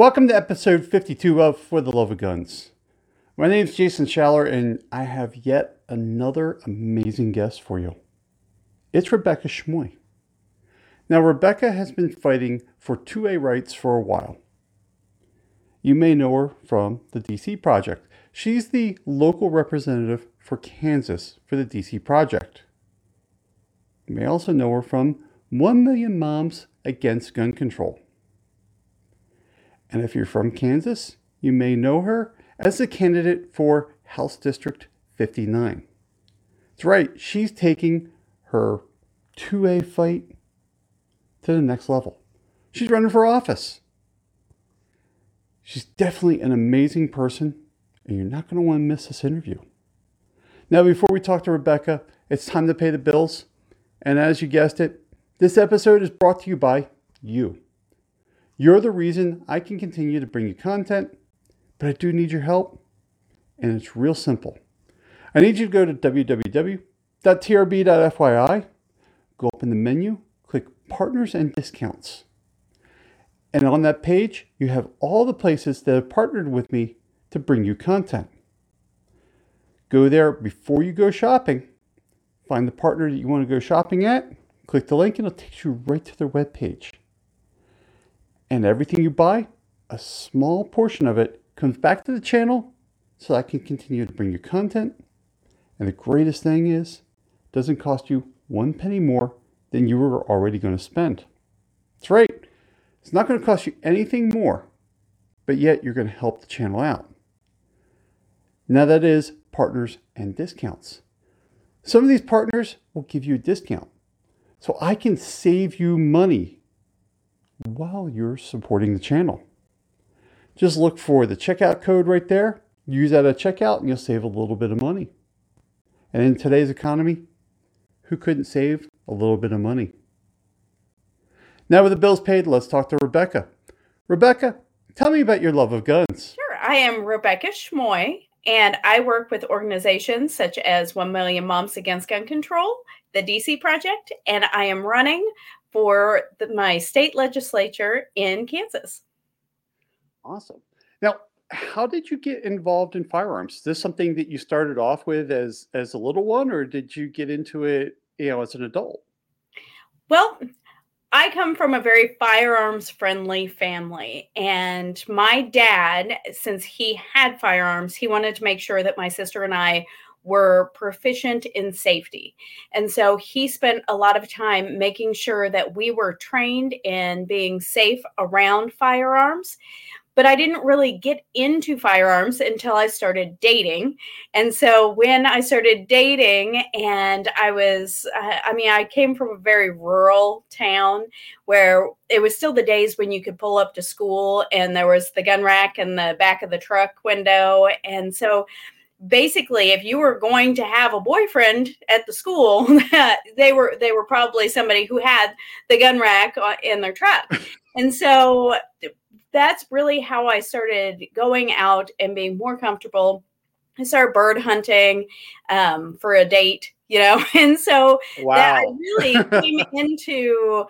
Welcome to episode 52 of For the Love of Guns. My name is Jason Schaller, and I have yet another amazing guest for you. It's Rebecca Schmoe. Now, Rebecca has been fighting for 2A rights for a while. You may know her from the DC Project. She's the local representative for Kansas for the DC Project. You may also know her from 1 Million Moms Against Gun Control. And if you're from Kansas, you may know her as the candidate for House District 59. That's right, she's taking her 2A fight to the next level. She's running for office. She's definitely an amazing person, and you're not going to want to miss this interview. Now, before we talk to Rebecca, it's time to pay the bills. And as you guessed it, this episode is brought to you by you. You're the reason I can continue to bring you content, but I do need your help, and it's real simple. I need you to go to www.trb.fyi, go up in the menu, click Partners and Discounts. And on that page, you have all the places that have partnered with me to bring you content. Go there before you go shopping, find the partner that you want to go shopping at, click the link, and it'll take you right to their webpage. And everything you buy, a small portion of it comes back to the channel so I can continue to bring you content. And the greatest thing is, it doesn't cost you one penny more than you were already going to spend. That's right. It's not going to cost you anything more, but yet you're going to help the channel out. Now that is partners and discounts. Some of these partners will give you a discount. So I can save you money while you're supporting the channel. Just look for the checkout code right there. Use that at checkout and you'll save a little bit of money. And in today's economy, who couldn't save a little bit of money? Now, with the bills paid, let's talk to Rebecca. Rebecca, tell me about your love of guns. Sure. I am Rebecca Schmoe, and I work with organizations such as 1 Million Moms Against Gun Control, the DC Project, and I am running for the, my state legislature in Kansas. Awesome. Now, how did you get involved in firearms? Is this something that you started off with as as a little one, or did you get into it, you know, as an adult? Well, I come from a very firearms friendly family. And my dad, since he had firearms, he wanted to make sure that my sister and I were proficient in safety. And so he spent a lot of time making sure that we were trained in being safe around firearms. But I didn't really get into firearms until I started dating. And so when I started dating, and I was, I mean, I came from a very rural town where it was still the days when you could pull up to school and there was the gun rack in the back of the truck window. And so, basically if you were going to have a boyfriend at the school they were they were probably somebody who had the gun rack in their truck. And so that's really how i started going out and being more comfortable. I started bird hunting um, for a date you know? And so wow. that I really came into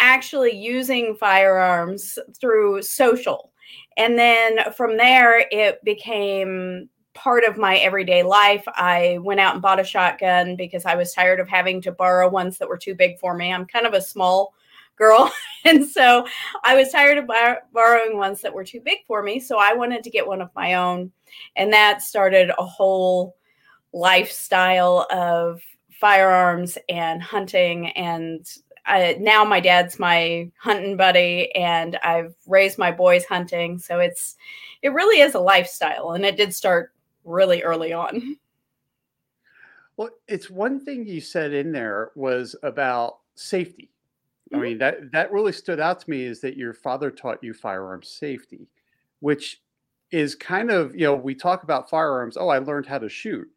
actually using firearms through social. And then from there it became part of my everyday life. I went out and bought a shotgun because I was tired of having to borrow ones that were too big for me. I'm kind of a small girl. and so I was tired of bar- borrowing ones that were too big for me. So I wanted to get one of my own. And that started a whole lifestyle of firearms and hunting and I, now my dad's my hunting buddy and I've raised my boys hunting so it's it really is a lifestyle and it did start really early on. Well, it's one thing you said in there was about safety. Mm-hmm. I mean, that that really stood out to me is that your father taught you firearm safety, which is kind of, you know, we talk about firearms, oh, I learned how to shoot.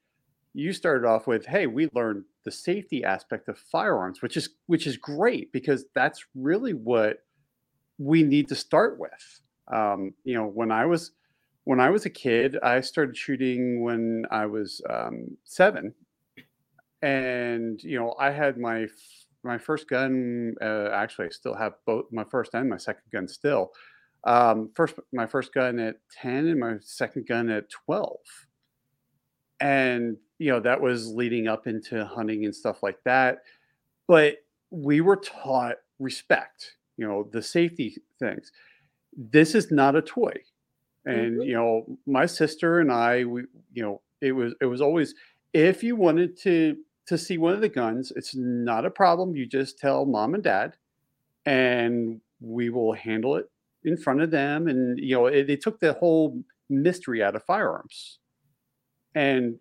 You started off with, hey, we learned the safety aspect of firearms, which is which is great because that's really what we need to start with. Um, you know, when I was when I was a kid, I started shooting when I was um, seven, and you know, I had my my first gun. Uh, actually, I still have both my first and my second gun still. Um, first, my first gun at 10 and my second gun at 12. And, you know, that was leading up into hunting and stuff like that. But we were taught respect, you know, the safety things. This is not a toy. And, Mhm. you know, my sister and I, we, you know, it was, it was always, if you wanted to, to see one of the guns, it's not a problem. You just tell mom and dad and we will handle it in front of them. And, you know, it, it took the whole mystery out of firearms and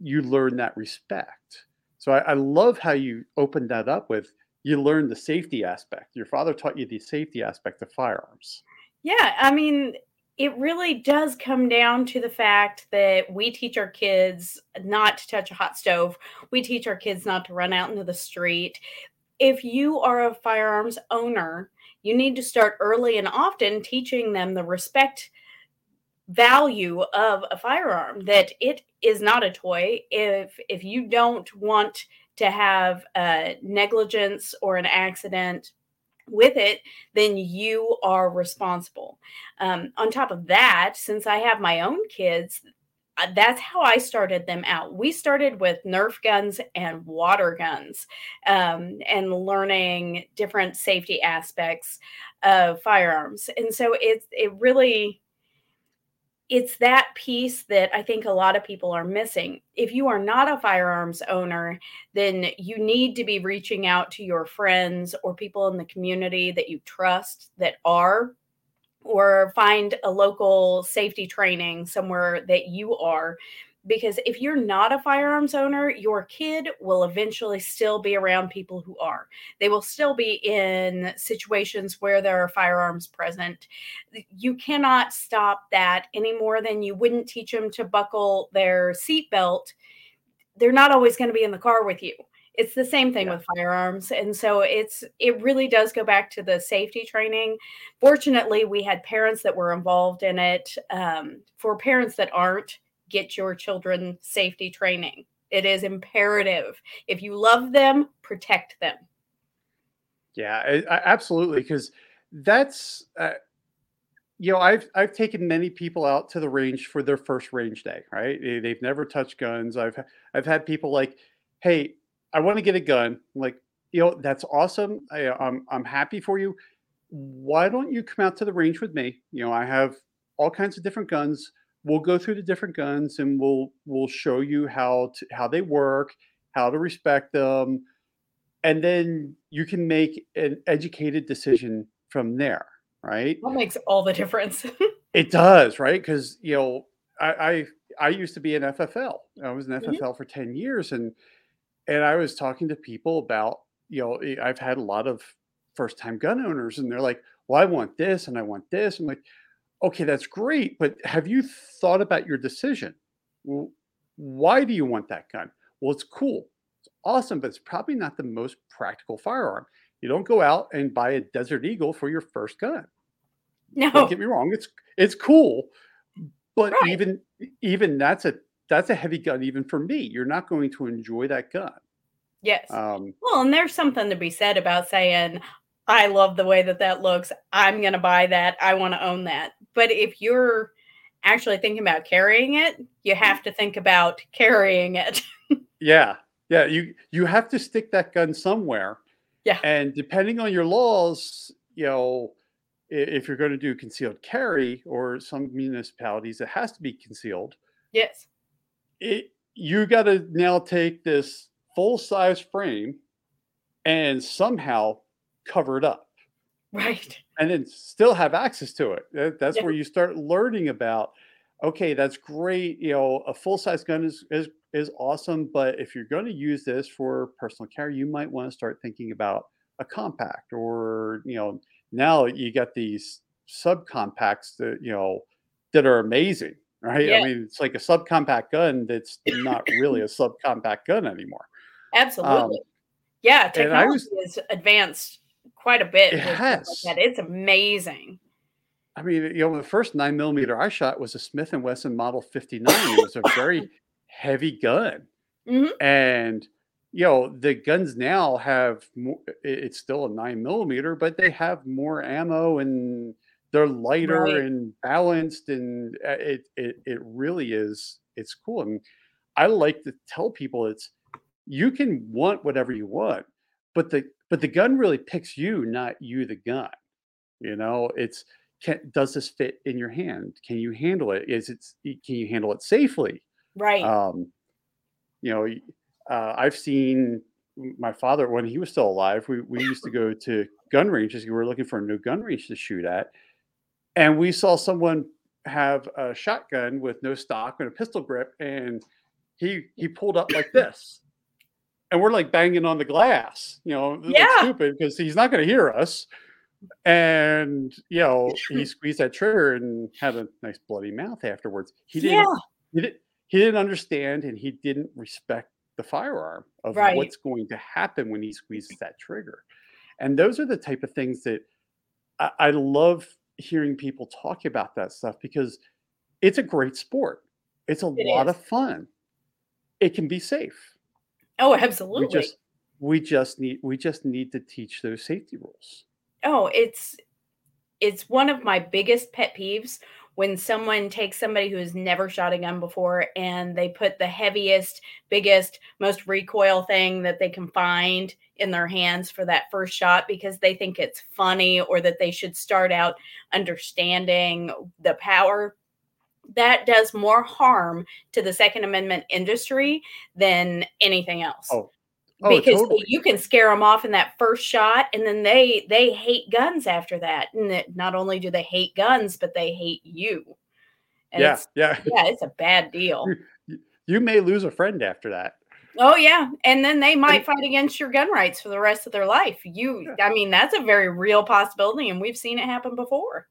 you learn that respect. So I, I love how you opened that up with you learn the safety aspect. Your father taught you the safety aspect of firearms. Yeah, I mean, it really does come down to the fact that we teach our kids not to touch a hot stove. We teach our kids not to run out into the street. If you are a firearms owner, you need to start early and often teaching them the respect value of a firearm that it is not a toy if if you don't want to have uh, negligence or an accident with it then you are responsible um, on top of that since i have my own kids uh, that's how I started them out. We started with Nerf guns and water guns um, and learning different safety aspects of firearms. And so it's it really it's that piece that I think a lot of people are missing. If you are not a firearms owner, then you need to be reaching out to your friends or people in the community that you trust that are, or find a local safety training somewhere that you are. Because if you're not a firearms owner, your kid will eventually still be around people who are. They will still be in situations where there are firearms present. You cannot stop that any more than you wouldn't teach them to buckle their seatbelt. They're not always going to be in the car with you. It's the same thing Yeah. with firearms. And so it's it really does go back to the safety training. Fortunately, we had parents that were involved in it. Um, for parents that aren't, get your children safety training. It is imperative. If you love them, protect them. Yeah, I, I, absolutely. Because that's, uh, you know, I've I've taken many people out to the range for their first range day. Right? They, they've never touched guns. I've I've had people like, hey, I want to get a gun. Like, you know, that's awesome. I, I'm I'm happy for you. Why don't you come out to the range with me? You know, I have all kinds of different guns. We'll go through the different guns and we'll we'll show you how to how they work, how to respect them, and then you can make an educated decision from there. Right? That makes all the difference. It does, right? Because you know, I, I I used to be an FFL. I was an. FFL for ten years, and and I was talking to people about you know eh, I've had a lot of first time gun owners, and they're like, "Well, I want this, and I want this." I'm like, "Okay, that's great, but have you thought about your decision? Well, why do you want that gun? Well, it's cool, it's awesome, but it's probably not the most practical firearm. You don't go out and buy a Desert Eagle for your first gun." No, don't get me wrong it's it's cool but Right. even even that's a that's a heavy gun even for me you're not going to enjoy that gun Yes. um Well, and there's something to be said about saying, I love the way that that looks. I'm going to buy that. I want to own that. But if you're actually thinking about carrying it, you have to think about carrying it. yeah yeah you you have to stick that gun somewhere Yeah. and depending on your laws you know if you're going to do concealed carry or some municipalities it has to be concealed yes. it you got to now take this full size frame and somehow cover it up Right. and then still have access to it. That's Yeah. where you start learning about. Okay, that's great. You know, a full size gun is is is awesome, but if you're going to use this for personal carry, you might want to start thinking about a compact, or you know, now you got these subcompacts that you know that are amazing, right? Yeah. I mean, it's like a subcompact gun that's not really a subcompact gun anymore. Absolutely. yeah. Um, I Technology was- has advanced quite a bit. It with. Like that. It's amazing. I mean, you know, the first nine millimeter I shot was a Smith and Wesson Model 59. It was a very heavy gun, Mhm. and you know, the guns now have more. It's still a nine millimeter, but they have more ammo and they're lighter Right. and balanced, and uh, it it it really is. It's cool, and I like to tell people it's you can want whatever you want, but the but the gun really picks you, not you the gun. You know, it's can does this fit in your hand? Can you handle it? Is it can you handle it safely? Right. Um, you know, uh, I've seen my father when he was still alive. We we used to go to gun ranges. We were looking for a new gun range to shoot at, and we saw someone have a shotgun with no stock and a pistol grip, and he he pulled up like this, and we're like banging on the glass. You know, Yeah. stupid because he's not going to hear us. And you know, he squeezed that trigger and had a nice bloody mouth afterwards. He didn't yeah. he didn't he didn't understand and he didn't respect the firearm of Right. what's going to happen when he squeezes that trigger and those are the type of things that I, I love hearing people talk about that stuff because it's a great sport it's a It lot is. of fun it can be safe Oh, we absolutely. just we just need we just need to teach those safety rules Oh, it's it's one of my biggest pet peeves when someone takes somebody who has never shot a gun before and they put the heaviest, biggest, most recoil thing that they can find in their hands for that first shot because they think it's funny or that they should start out understanding the power. That does more harm to the Second Amendment industry than anything else. Oh, oh because totally. you can scare them off in that first shot and then they they hate guns after that. And that not only do they hate guns but they hate you. And yeah it's yeah. yeah it's a bad deal. You may lose a friend after that. Oh yeah. And then they might fight against your gun rights for the rest of their life. You Yeah. i mean that's a very real possibility and we've seen it happen before.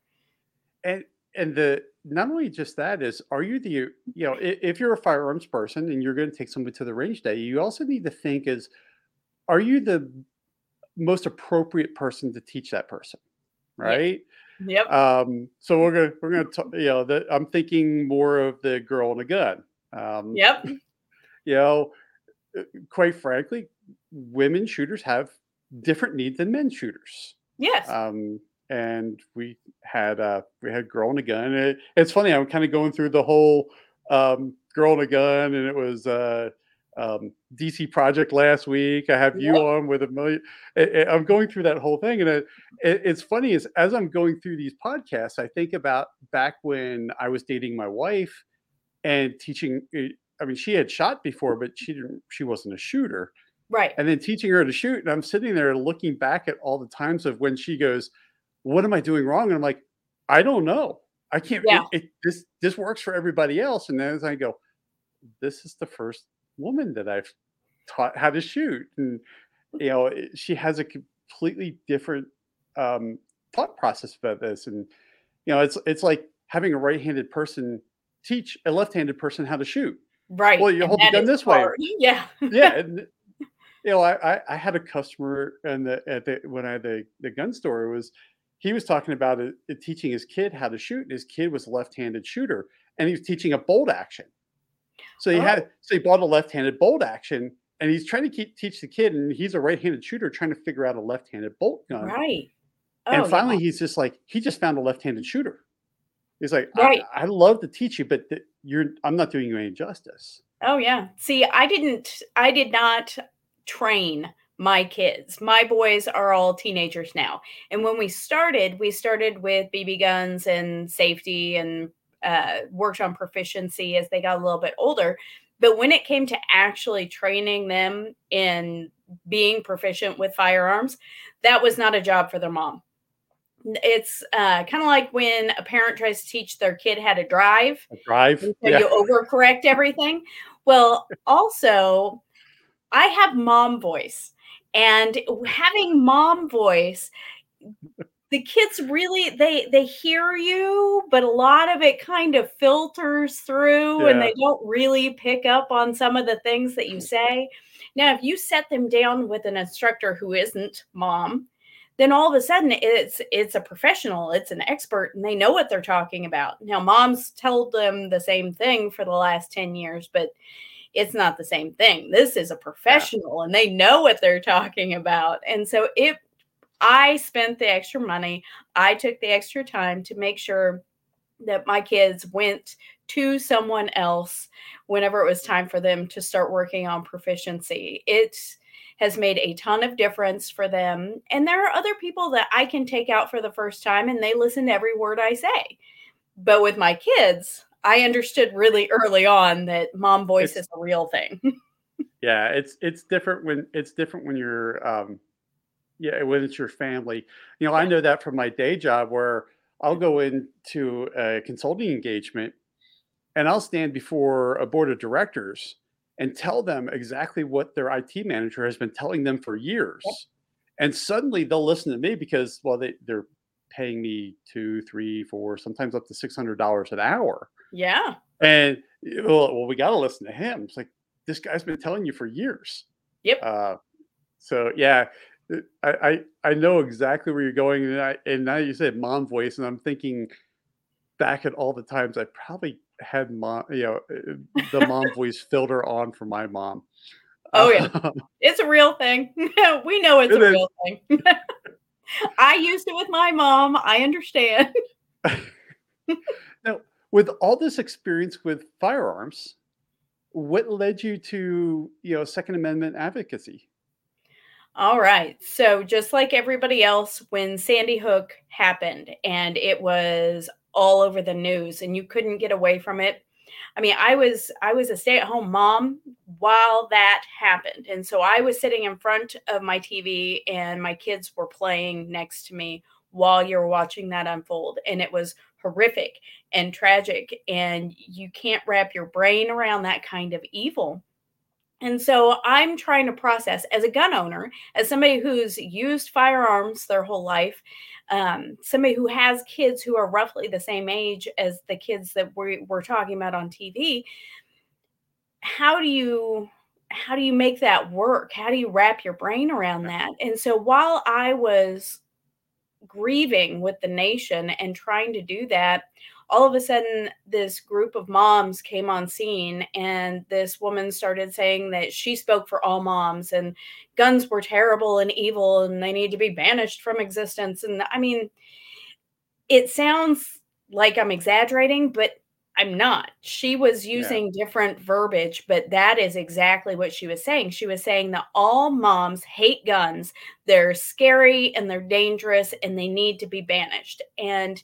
And and the not only just that is are you the you know if you're a firearms person and you're going to take somebody to the range day you also need to think is are you the most appropriate person to teach that person right? Yep. Um so we're gonna we're gonna talk you know the, i'm thinking more of the girl and a gun. Um yep. you know uh, quite frankly women shooters have different needs than men shooters. Yes. Um, and we had uh, we had girl and a gun. It, it's funny. I'm kind of going through the whole um, girl and a gun, and it was uh, um, DC Project last week. I have you Yep. on with a million. I, I'm going through that whole thing, and it, it, it's funny is as I'm going through these podcasts, I think about back when I was dating my wife and teaching. uh, I mean, she had shot before, but she didn't. She wasn't a shooter right and then teaching her to shoot. And I'm sitting there looking back at all the times of when she goes, "What am I doing wrong?" And I'm like, "I don't know. I can't. Yeah. It, it, this this works for everybody else." And then as I go, "This is the first woman that I've taught how to shoot," and you know, she has a completely different um, thought process about this. And you know, it's it's like having a right-handed person teach a left-handed person how to shoot. right Well, you hold the gun is this way. yeah yeah and you know I, I i had a customer and the at the when i had the the gun store it was he was talking about it, it teaching his kid how to shoot and his kid was a left-handed shooter and he was teaching a bolt action so he Oh. had so he bought a left-handed bolt action and he's trying to keep, teach the kid and he's a right-handed shooter trying to figure out a left-handed bolt gun right and Oh, finally yeah. he's just like he just found a left-handed shooter he's like Right. I, I love to teach you but th- you're i'm not doing you any justice Oh yeah. See, I didn't I did not train my kids. My boys are all teenagers now. And when we started, we started with BB guns and safety and uh, worked on proficiency as they got a little bit older. But when it came to actually training them in being proficient with firearms, that was not a job for their mom. It's uh, kind of like when a parent tries to teach their kid how to drive a drive so you overcorrect everything. Well, also, I have mom voice, and having mom voice, the kids really they they hear you, but a lot of it kind of filters through, and they don't really pick up on some of the things that you mm. say. Now, if you set them down with an instructor who isn't mom, then all of a sudden it's it's a professional, it's an expert, and they know what they're talking about. Now, moms told them the same thing for the last 10 years, but it's not the same thing. This is a professional and they know what they're talking about. And so it I spent the extra money. I took the extra time to make sure that my kids went to someone else whenever it was time for them to start working on proficiency. It has made a ton of difference for them. And there are other people that I can take out for the first time and they listen to every word I say. But with my kids, I understood really early on that mom voice it's, is a real thing. yeah, it's it's different when it's different when you're um yeah, when it's your family. You know, I know that from my day job where I'll go into a consulting engagement and I'll stand before a board of directors and tell them exactly what their IT manager has been telling them for years. And suddenly they'll listen to me because, well, they, they're paying me two, three, four, sometimes up to six hundred dollars an hour. Yeah. And well, well we got to listen to him. It's like this guy's been telling you for years. Yep. Uh, so yeah, I, I I know exactly where you're going, and I and now you said mom voice, and I'm thinking back at all the times I probably had mom, you know, uh, the mom voice filter on for my mom. Oh yeah, it's a real thing. we know it's it a is. real thing. I used it with my mom. I understand. now, with all this experience with firearms, what led you to, you know, Second Amendment advocacy? All right. So, just like everybody else, when Sandy Hook happened and it was all over the news and you couldn't get away from it, I mean, I was I was a stay-at-home mom while that happened. And so I was sitting in front of my TV and my kids were playing next to me while you're watching that unfold and it was horrific and tragic and you can't wrap your brain around that kind of evil. And so I'm trying to process as a gun owner, as somebody who's used firearms their whole life, um, somebody who has kids who are roughly the same age as the kids that we, we're talking about on TV. How do you how do you make that work? How do you wrap your brain around that? And so while I was grieving with the nation and trying to do that, all of a sudden this group of moms came on scene and this woman started saying that she spoke for all moms and guns were terrible and evil and they need to be banished from existence. And i mean it sounds like i'm exaggerating but i'm not she was using yeah. different verbiage but that is exactly what she was saying she was saying that all moms hate guns they're scary and they're dangerous and they need to be banished and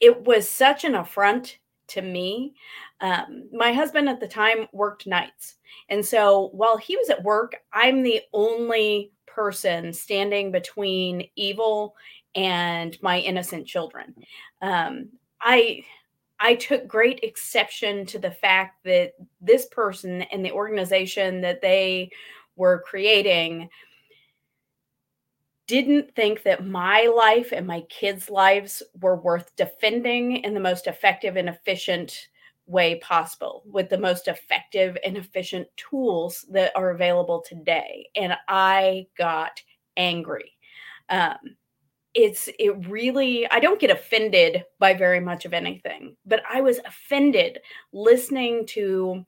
it was such an affront to me. Um, my husband at the time worked nights. And so while he was at work, I'm the only person standing between evil and my innocent children. Um, I I took great exception to the fact that this person and the organization that they were creating didn't think that my life and my kids' lives were worth defending in the most effective and efficient way possible with the most effective and efficient tools that are available today. And I got angry. Um, it's it really i don't get offended by very much of anything but i was offended listening to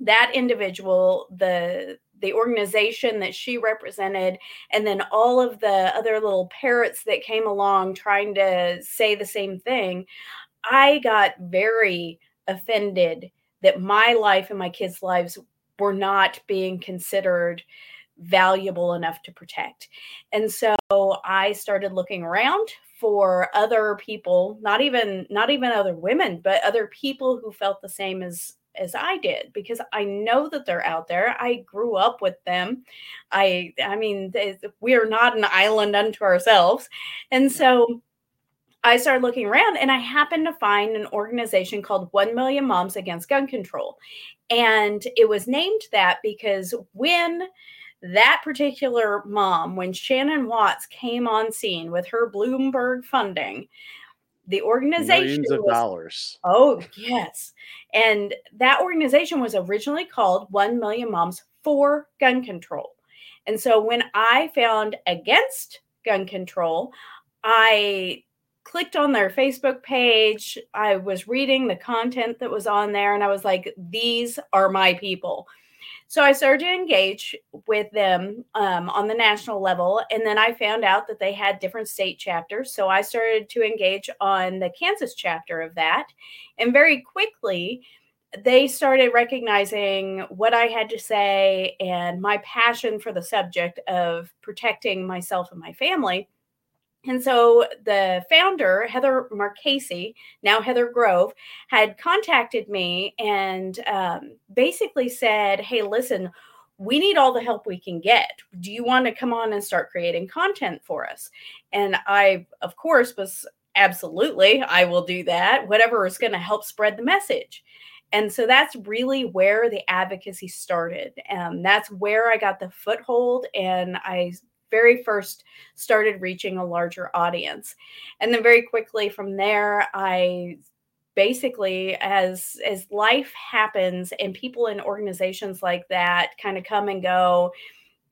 that individual the the organization that she represented, and then all of the other little parrots that came along trying to say the same thing, I got very offended that my life and my kids' lives were not being considered valuable enough to protect. And so I started looking around for other people, not even not even other women, but other people who felt the same as as I did because I know that they're out there. I grew up with them. I I mean we are not an island unto ourselves. And so I started looking around and I happened to find an organization called 1 Million Moms Against Gun Control. And it was named that because when that particular mom, when Shannon Watts came on scene with her Bloomberg funding, the organization millions of was, dollars. Oh yes, and that organization was originally called One Million Moms for Gun Control. And so when I found against gun control, I clicked on their Facebook page. I was reading the content that was on there, and I was like, "These are my people." So I started to engage with them um, on the national level. And then I found out that they had different state chapters. So I started to engage on the Kansas chapter of that. And very quickly, they started recognizing what I had to say and my passion for the subject of protecting myself and my family. And so the founder, Heather Marchese, now Heather Grove, had contacted me and um, basically said, Hey, listen, we need all the help we can get. Do you want to come on and start creating content for us? And I, of course, was absolutely, I will do that, whatever is going to help spread the message. And so that's really where the advocacy started. Um, that's where I got the foothold and I very first started reaching a larger audience. And then very quickly from there, I basically as as life happens and people in organizations like that kind of come and go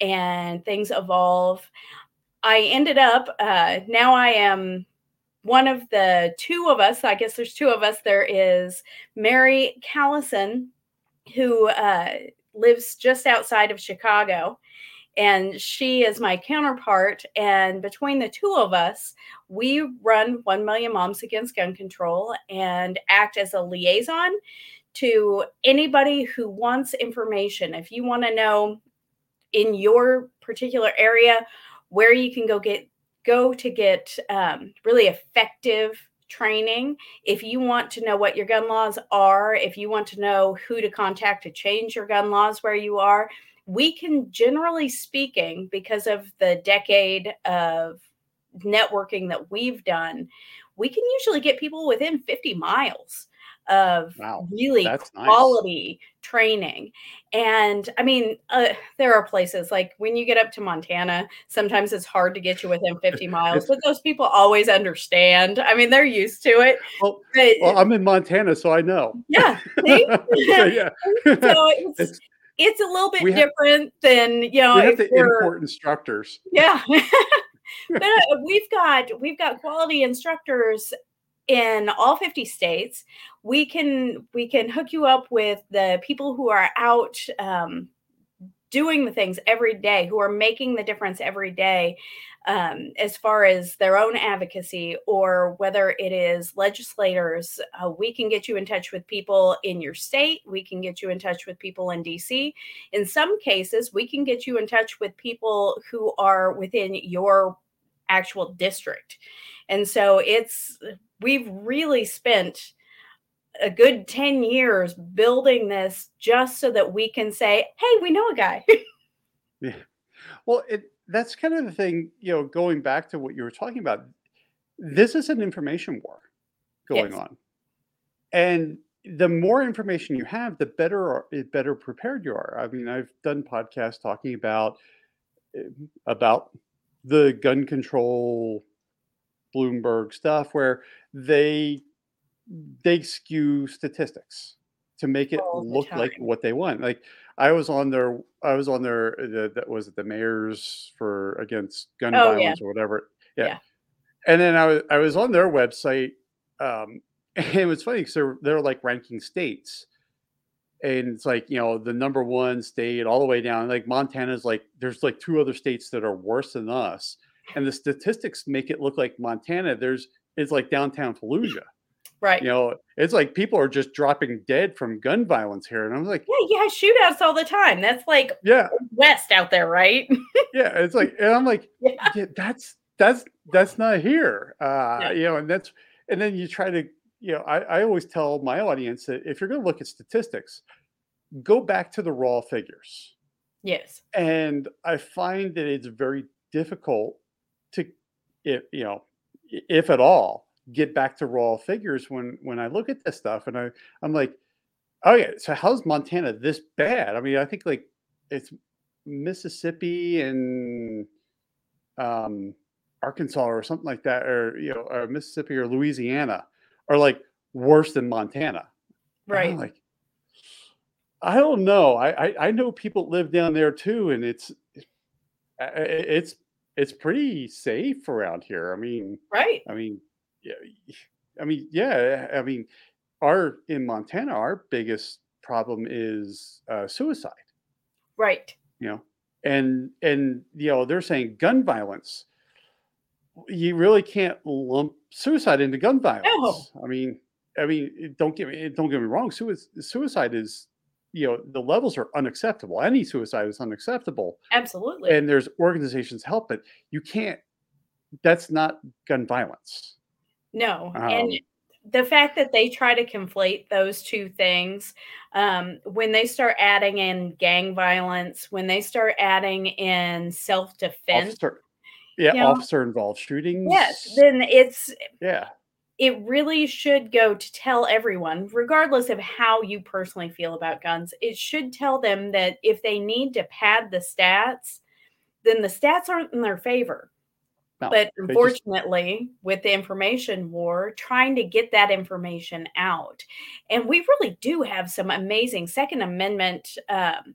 and things evolve i ended up uh, now i am one of the two of us i guess there's two of us there is mary callison who uh, lives just outside of chicago and she is my counterpart. And between the two of us, we run 1 Million Moms Against Gun Control and act as a liaison to anybody who wants information. If you want to know in your particular area where you can go get go to get um, really effective training. If you want to know what your gun laws are, if you want to know who to contact to change your gun laws where you are, we can generally speaking because of the decade of networking that we've done we can usually get people within 50 miles of wow, really quality nice. training. And i mean uh, there are places like when you get up to montana sometimes it's hard to get you within 50 miles but those people always understand. I mean they're used to it well, but, well i'm in montana so i know. Yeah so, yeah. So it's, it's a little bit different than you know. We have to import instructors. Yeah, but uh, we've got we've got quality instructors in all 50 states. We can we can hook you up with the people who are out um, doing the things every day, who are making the difference every day um, as far as their own advocacy or whether it is legislators. Uh, we can get you in touch with people in your state. We can get you in touch with people in DC. In some cases, we can get you in touch with people who are within your actual district. And so it's, we've really spent a good 10 years building this just so that we can say, hey, we know a guy. yeah. Well, it that's kind of the thing, you know, going back to what you were talking about. This is an information war going yes. on. And the more information you have, the better better prepared you are. I mean, I've done podcasts talking about eh, about the gun control Bloomberg stuff where they they skew statistics to make it look like what they want. Like I was on their, I was on their, the, that was the mayors for against gun oh, violence yeah. or whatever. Yeah. yeah. And then I was, I was on their website. Um, and it was funny because they're, they're like ranking states. And it's like, you know, the number one state all the way down. Like Montana's like, there's like two other states that are worse than us. And the statistics make it look like Montana, there's, it's like downtown Fallujah. Right. You know, it's like people are just dropping dead from gun violence here. And I'm like, yeah, yeah, shootouts all the time. That's like yeah, West out there, right? yeah. It's like, and I'm like, yeah. yeah that's that's that's not here. Uh, yeah. you know, and that's and then you try to, you know, I, I always tell my audience that if you're gonna look at statistics, go back to the raw figures. Yes. And I find that it's very difficult to if you know, if at all, get back to raw figures when when I look at this stuff and I I'm like, oh yeah, so how's Montana this bad? I mean, I think like it's Mississippi and um, Arkansas or something like that, or you know, or Mississippi or Louisiana are like worse than Montana. Right. like, I don't know. I, I I know people live down there too, and it's it's it's pretty safe around here. I mean, right. I mean, I mean, yeah, I mean, our in Montana, our biggest problem is uh, suicide. Right. You know, and and you know they're saying gun violence. You really can't lump suicide into gun violence. No. I mean, I mean, don't get me don't get me wrong. Suicide, suicide is, you know, the levels are unacceptable. Any suicide is unacceptable, Absolutely. and there's organizations help it. You can't. That's not gun violence. No. Um, and the fact that they try to conflate those two things, um, when they start adding in gang violence, when they start adding in self defense, officer, yeah, you know? officer involved shootings. yes, then it's yeah, it really should go to tell everyone, regardless of how you personally feel about guns, it should tell them that if they need to pad the stats, then the stats aren't in their favor. No, but they just- unfortunately, with the information war, trying to get that information out. And we really do have some amazing Second Amendment. Um,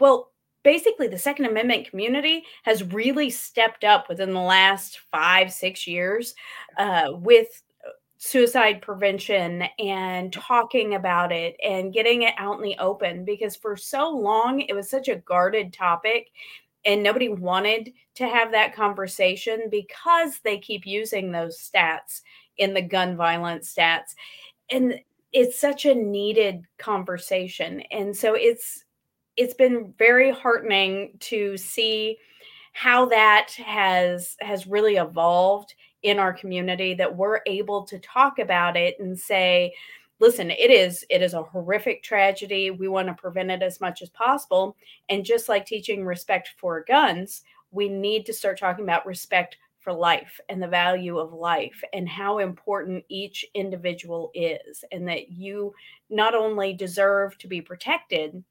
well, basically, the Second Amendment community has really stepped up within the last five, six years uh, with suicide prevention and talking about it and getting it out in the open because for so long it was such a guarded topic and nobody wanted to have that conversation because they keep using those stats in the gun violence stats. And it's such a needed conversation. And so it's it's been very heartening to see how that has has really evolved in our community that we're able to talk about it and say listen it is it is a horrific tragedy. We want to prevent it as much as possible. And just like teaching respect for guns we need to start talking about respect for life and the value of life and how important each individual is and that you not only deserve to be protected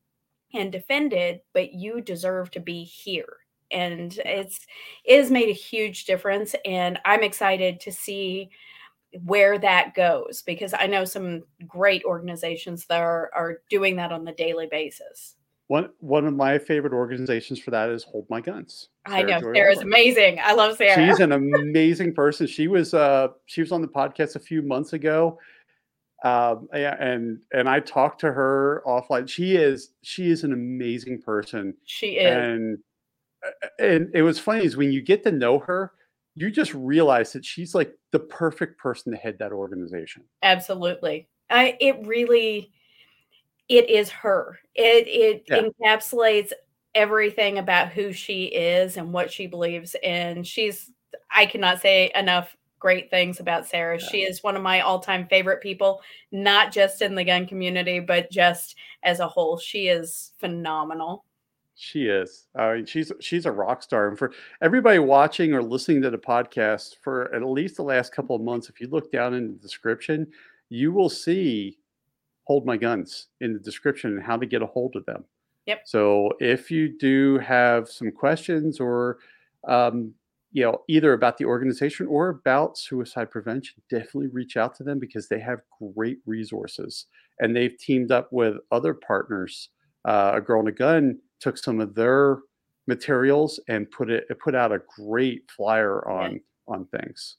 and defended but you deserve to be here. And it's it has made a huge difference and i'm excited to see where that goes because i know some great organizations that are, are doing that on the daily basis One one of my favorite organizations for that is Hold My Guns. i know Sarah Joy sarah's amazing i love sarah She's an amazing person. She was uh she was on the podcast a few months ago. Um yeah, and and I talked to her offline. She is she is an amazing person. she is And uh, and it was funny is when you get to know her, you just realize that she's like the perfect person to head that organization. absolutely. I it really it is her. It it Yeah. encapsulates everything about who she is and what she believes and she's i cannot say enough great things about sarah. She is one of my all-time favorite people not just in the gun community but just as a whole. She is phenomenal She is. She's she's a rock star. And for everybody watching or listening to the podcast for at least the last couple of months, if you look down in the description, you will see "Hold My Guns" in the description and how to get a hold of them. Yep. So if you do have some questions or um, you know either about the organization or about suicide prevention, definitely reach out to them because they have great resources and they've teamed up with other partners. Uh, a girl and a gun took some of their materials and put it put out a great flyer on on things.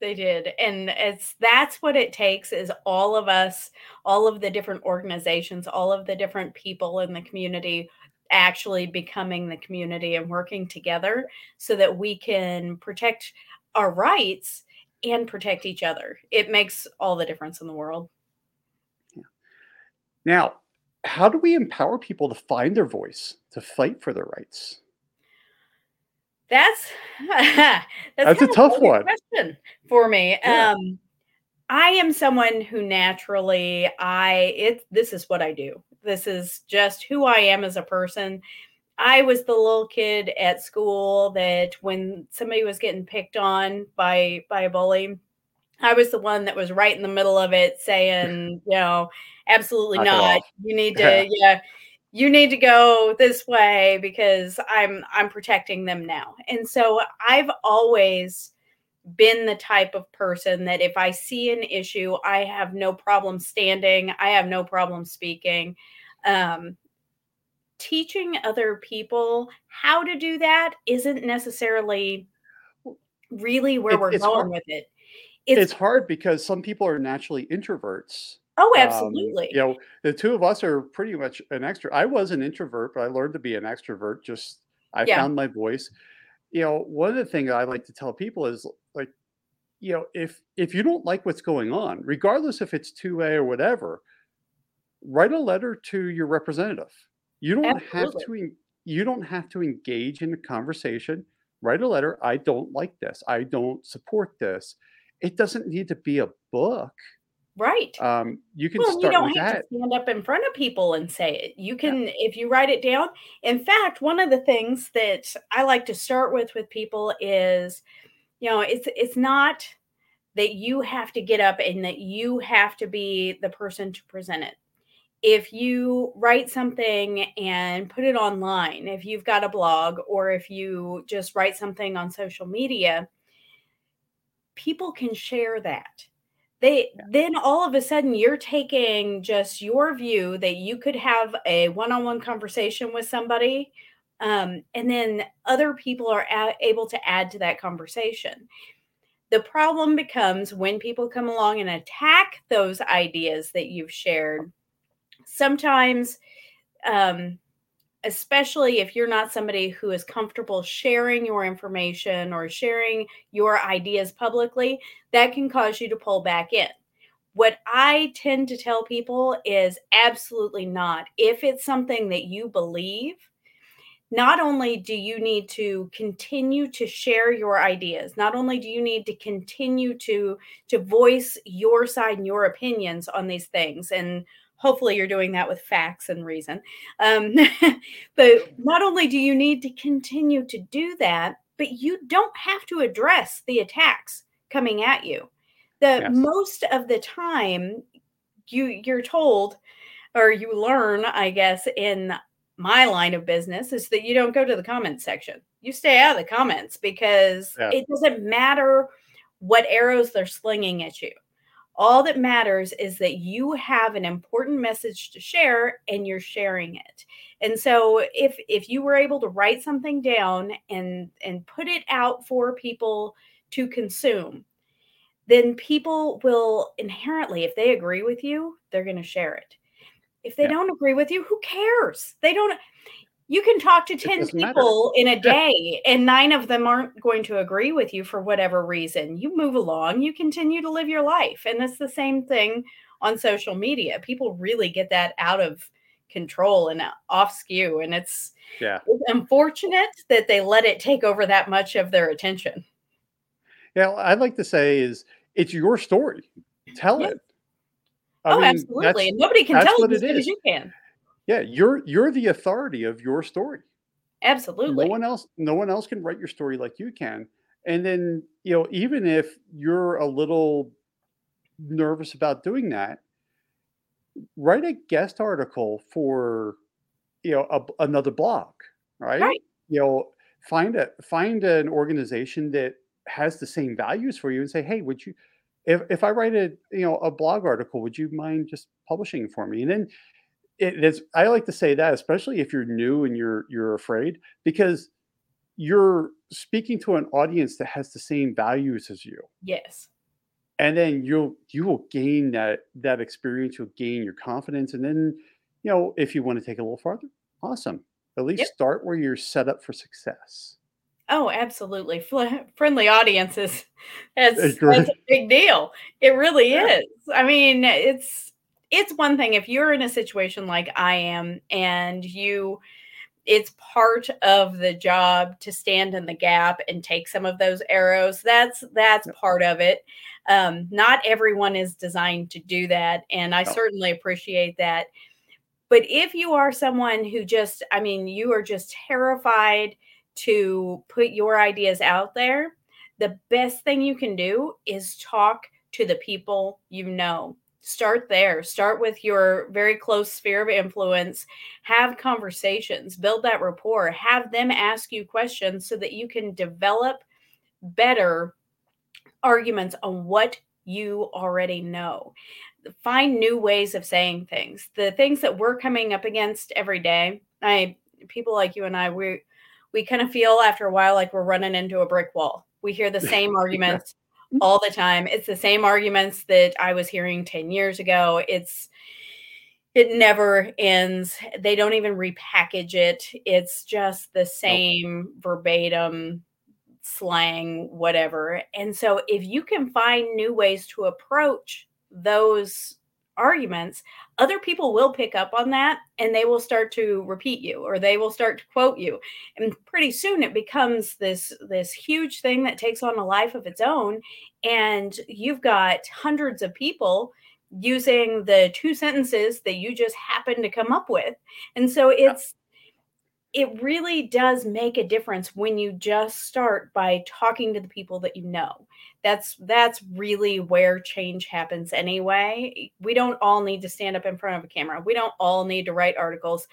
They did. And it's that's what it takes is all of us, all of the different organizations, all of the different people in the community actually becoming the community and working together so that we can protect our rights and protect each other. It makes all the difference in the world. yeah. Now, how do we empower people to find their voice, to fight for their rights? That's that's, That's a tough one. question for me. Yeah. Um I am someone who naturally I it this is what I do. This is just who I am as a person. I was the little kid at school that when somebody was getting picked on by by a bully, I was the one that was right in the middle of it saying, you know, absolutely it not. You need to yeah, you need to go this way because I'm I'm protecting them now. And so I've always been the type of person that if I see an issue, I have no problem standing, I have no problem speaking. Um, teaching other people how to do that isn't necessarily really where It- we're going hard- with it. It's, It's, hard because some people are naturally introverts Oh, Um, absolutely. you know, the two of us are pretty much an extra. I was an introvert, but I learned to be an extrovert. Just I Yeah, found my voice. You know, one of the things I like to tell people is like, you know, if if you don't like what's going on, regardless if it's 2A or whatever, write a letter to your representative. You don't have to you don't have to engage in a conversation. Write a letter. I don't like this. I don't support this. It doesn't need to be a book. Right. Um, you can Well, you start with don't have to stand up in front of people and say it. You Yeah. can if you write it down in fact, one of the things that I like to start with with people is, you know, it's it's not that you have to get up and that you have to be the person to present it. If you write something and put it online, if you've got a blog or if you just write something on social media, people can share that. They Yeah. then all of a sudden you're taking just your view that you could have a one-on-one conversation with somebody, um, and then other people are a- able to add to that conversation. The problem becomes when people come along and attack those ideas that you've shared. Sometimes, um, especially if you're not somebody who is comfortable sharing your information or sharing your ideas publicly, that can cause you to pull back in. What I tend to tell people is absolutely not. If it's something that you believe, not only do you need to continue to share your ideas, not only do you need to continue to to voice your side and your opinions on these things and hopefully you're doing that with facts and reason. Um, but not only do you need to continue to do that, but you don't have to address the attacks coming at you. The Yes. most of the time you you're told or you learn, I guess, in my line of business is that you don't go to the comments section. You stay out of the comments because Yeah. it doesn't matter what arrows they're slinging at you. All that matters is that you have an important message to share and you're sharing it. And so if if you were able to write something down and and put it out for people to consume, then people will inherently if they agree with you, they're going to share it. If they Yeah. don't agree with you, who cares? They don't you can talk to 10 doesn't matter. people in a day and 9 of them aren't going to agree with you for whatever reason. You move along, you continue to live your life. And it's the same thing on social media. People really get that out of control and uh, off skew. And it's, Yeah. it's unfortunate that they let it take over that much of their attention. Yeah. I'd like to say is it's your story. Tell Yeah. it. I Oh, mean, absolutely. And nobody can tell it as good as you can. Yeah, you're you're the authority of your story. absolutely No one else no one else can write your story like you can. And then, you know, even if you're a little nervous about doing that, write a guest article for, you know, a another blog, right? Right. You know, find a find an organization that has the same values for you and say, "Hey, would you if if I write a, you know, a blog article, would you mind just publishing it for me?" And then it is I like to say that, especially if you're new and you're you're afraid, because you're speaking to an audience that has the same values as you. Yes. And then you'll you will gain that that experience, you'll gain your confidence, and then, you know, if you wanna take it a little farther, awesome. At Yep. least start where you're set up for success. Oh, absolutely. Fl friendly audiences, that's that's a big deal. It really Yeah. is. I mean, it's it's one thing if you're in a situation like I am and you it's part of the job to stand in the gap and take some of those arrows. That's that's Yep. part of it. Um, not everyone is designed to do that, and I No. certainly appreciate that. But if you are someone who just, I mean, you are just terrified to put your ideas out there, the best thing you can do is talk to the people you know. Start there. Start with your very close sphere of influence. Have conversations, build that rapport, have them ask you questions so that you can develop better arguments on what you already know. Find new ways of saying things. The things that we're coming up against every day. I people like you and I we we kind of feel after a while like we're running into a brick wall. We hear the same arguments all the time. It's the same arguments that I was hearing 10 years ago. It's it never ends. They don't even repackage it. It's just the same nope. verbatim slang, whatever. And so if you can find new ways to approach those arguments, other people will pick up on that and they will start to repeat you or they will start to quote you. And pretty soon it becomes this this huge thing that takes on a life of its own and you've got hundreds of people using the two sentences that you just happen to come up with. And so it's it really does make a difference when you just start by talking to the people that you know. That's that's really where change happens anyway. We don't all need to stand up in front of a camera. We don't all need to write articles.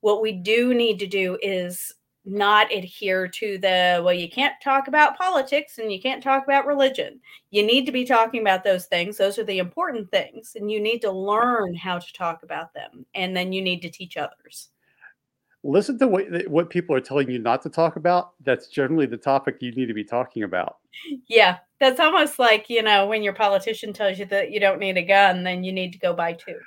What we do need to do is not adhere to the well you can't talk about politics and you can't talk about religion. You need to be talking about those things. Those are the important things and you need to learn how to talk about them and then you need to teach others listen to what what people are telling you not to talk about. That's generally the topic you need to be talking about. Yeah, that's almost like you know when your politician tells you that you don't need a gun, then you need to go buy two.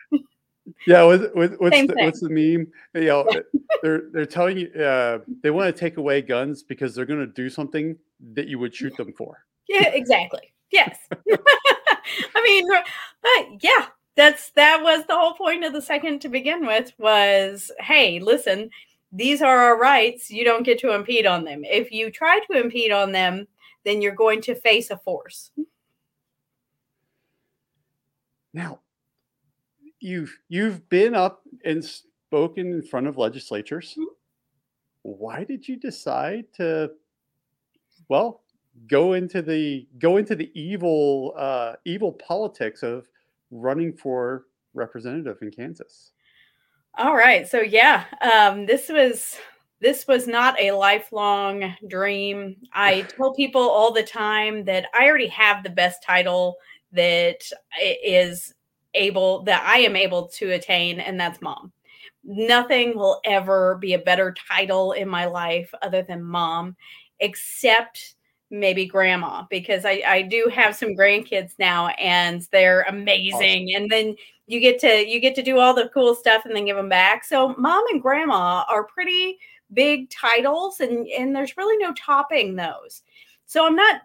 yeah, with, with, what's the, what's the meme? You know, they're they're telling you uh, they want to take away guns because they're going to do something that you would shoot them for. Yeah, exactly. Yes. I mean, but yeah, that's that was the whole point of the second to begin with was hey listen these are our rights. You don't get to impede on them. If you try to impede on them, then you're going to face a force. Now, you've you've been up and spoken in front of legislatures. Mm-hmm. Why did you decide to well, go into the go into the evil uh evil politics of running for representative in Kansas? All right. So yeah, um, this was this was not a lifelong dream. I tell people all the time that I already have the best title that is able that I am able to attain, and that's mom. Nothing will ever be a better title in my life other than mom, except maybe grandma, because I, I do have some grandkids now and they're amazing. And then you get to you get to do all the cool stuff and then give them back. So mom and grandma are pretty big titles and and there's really no topping those. So I'm not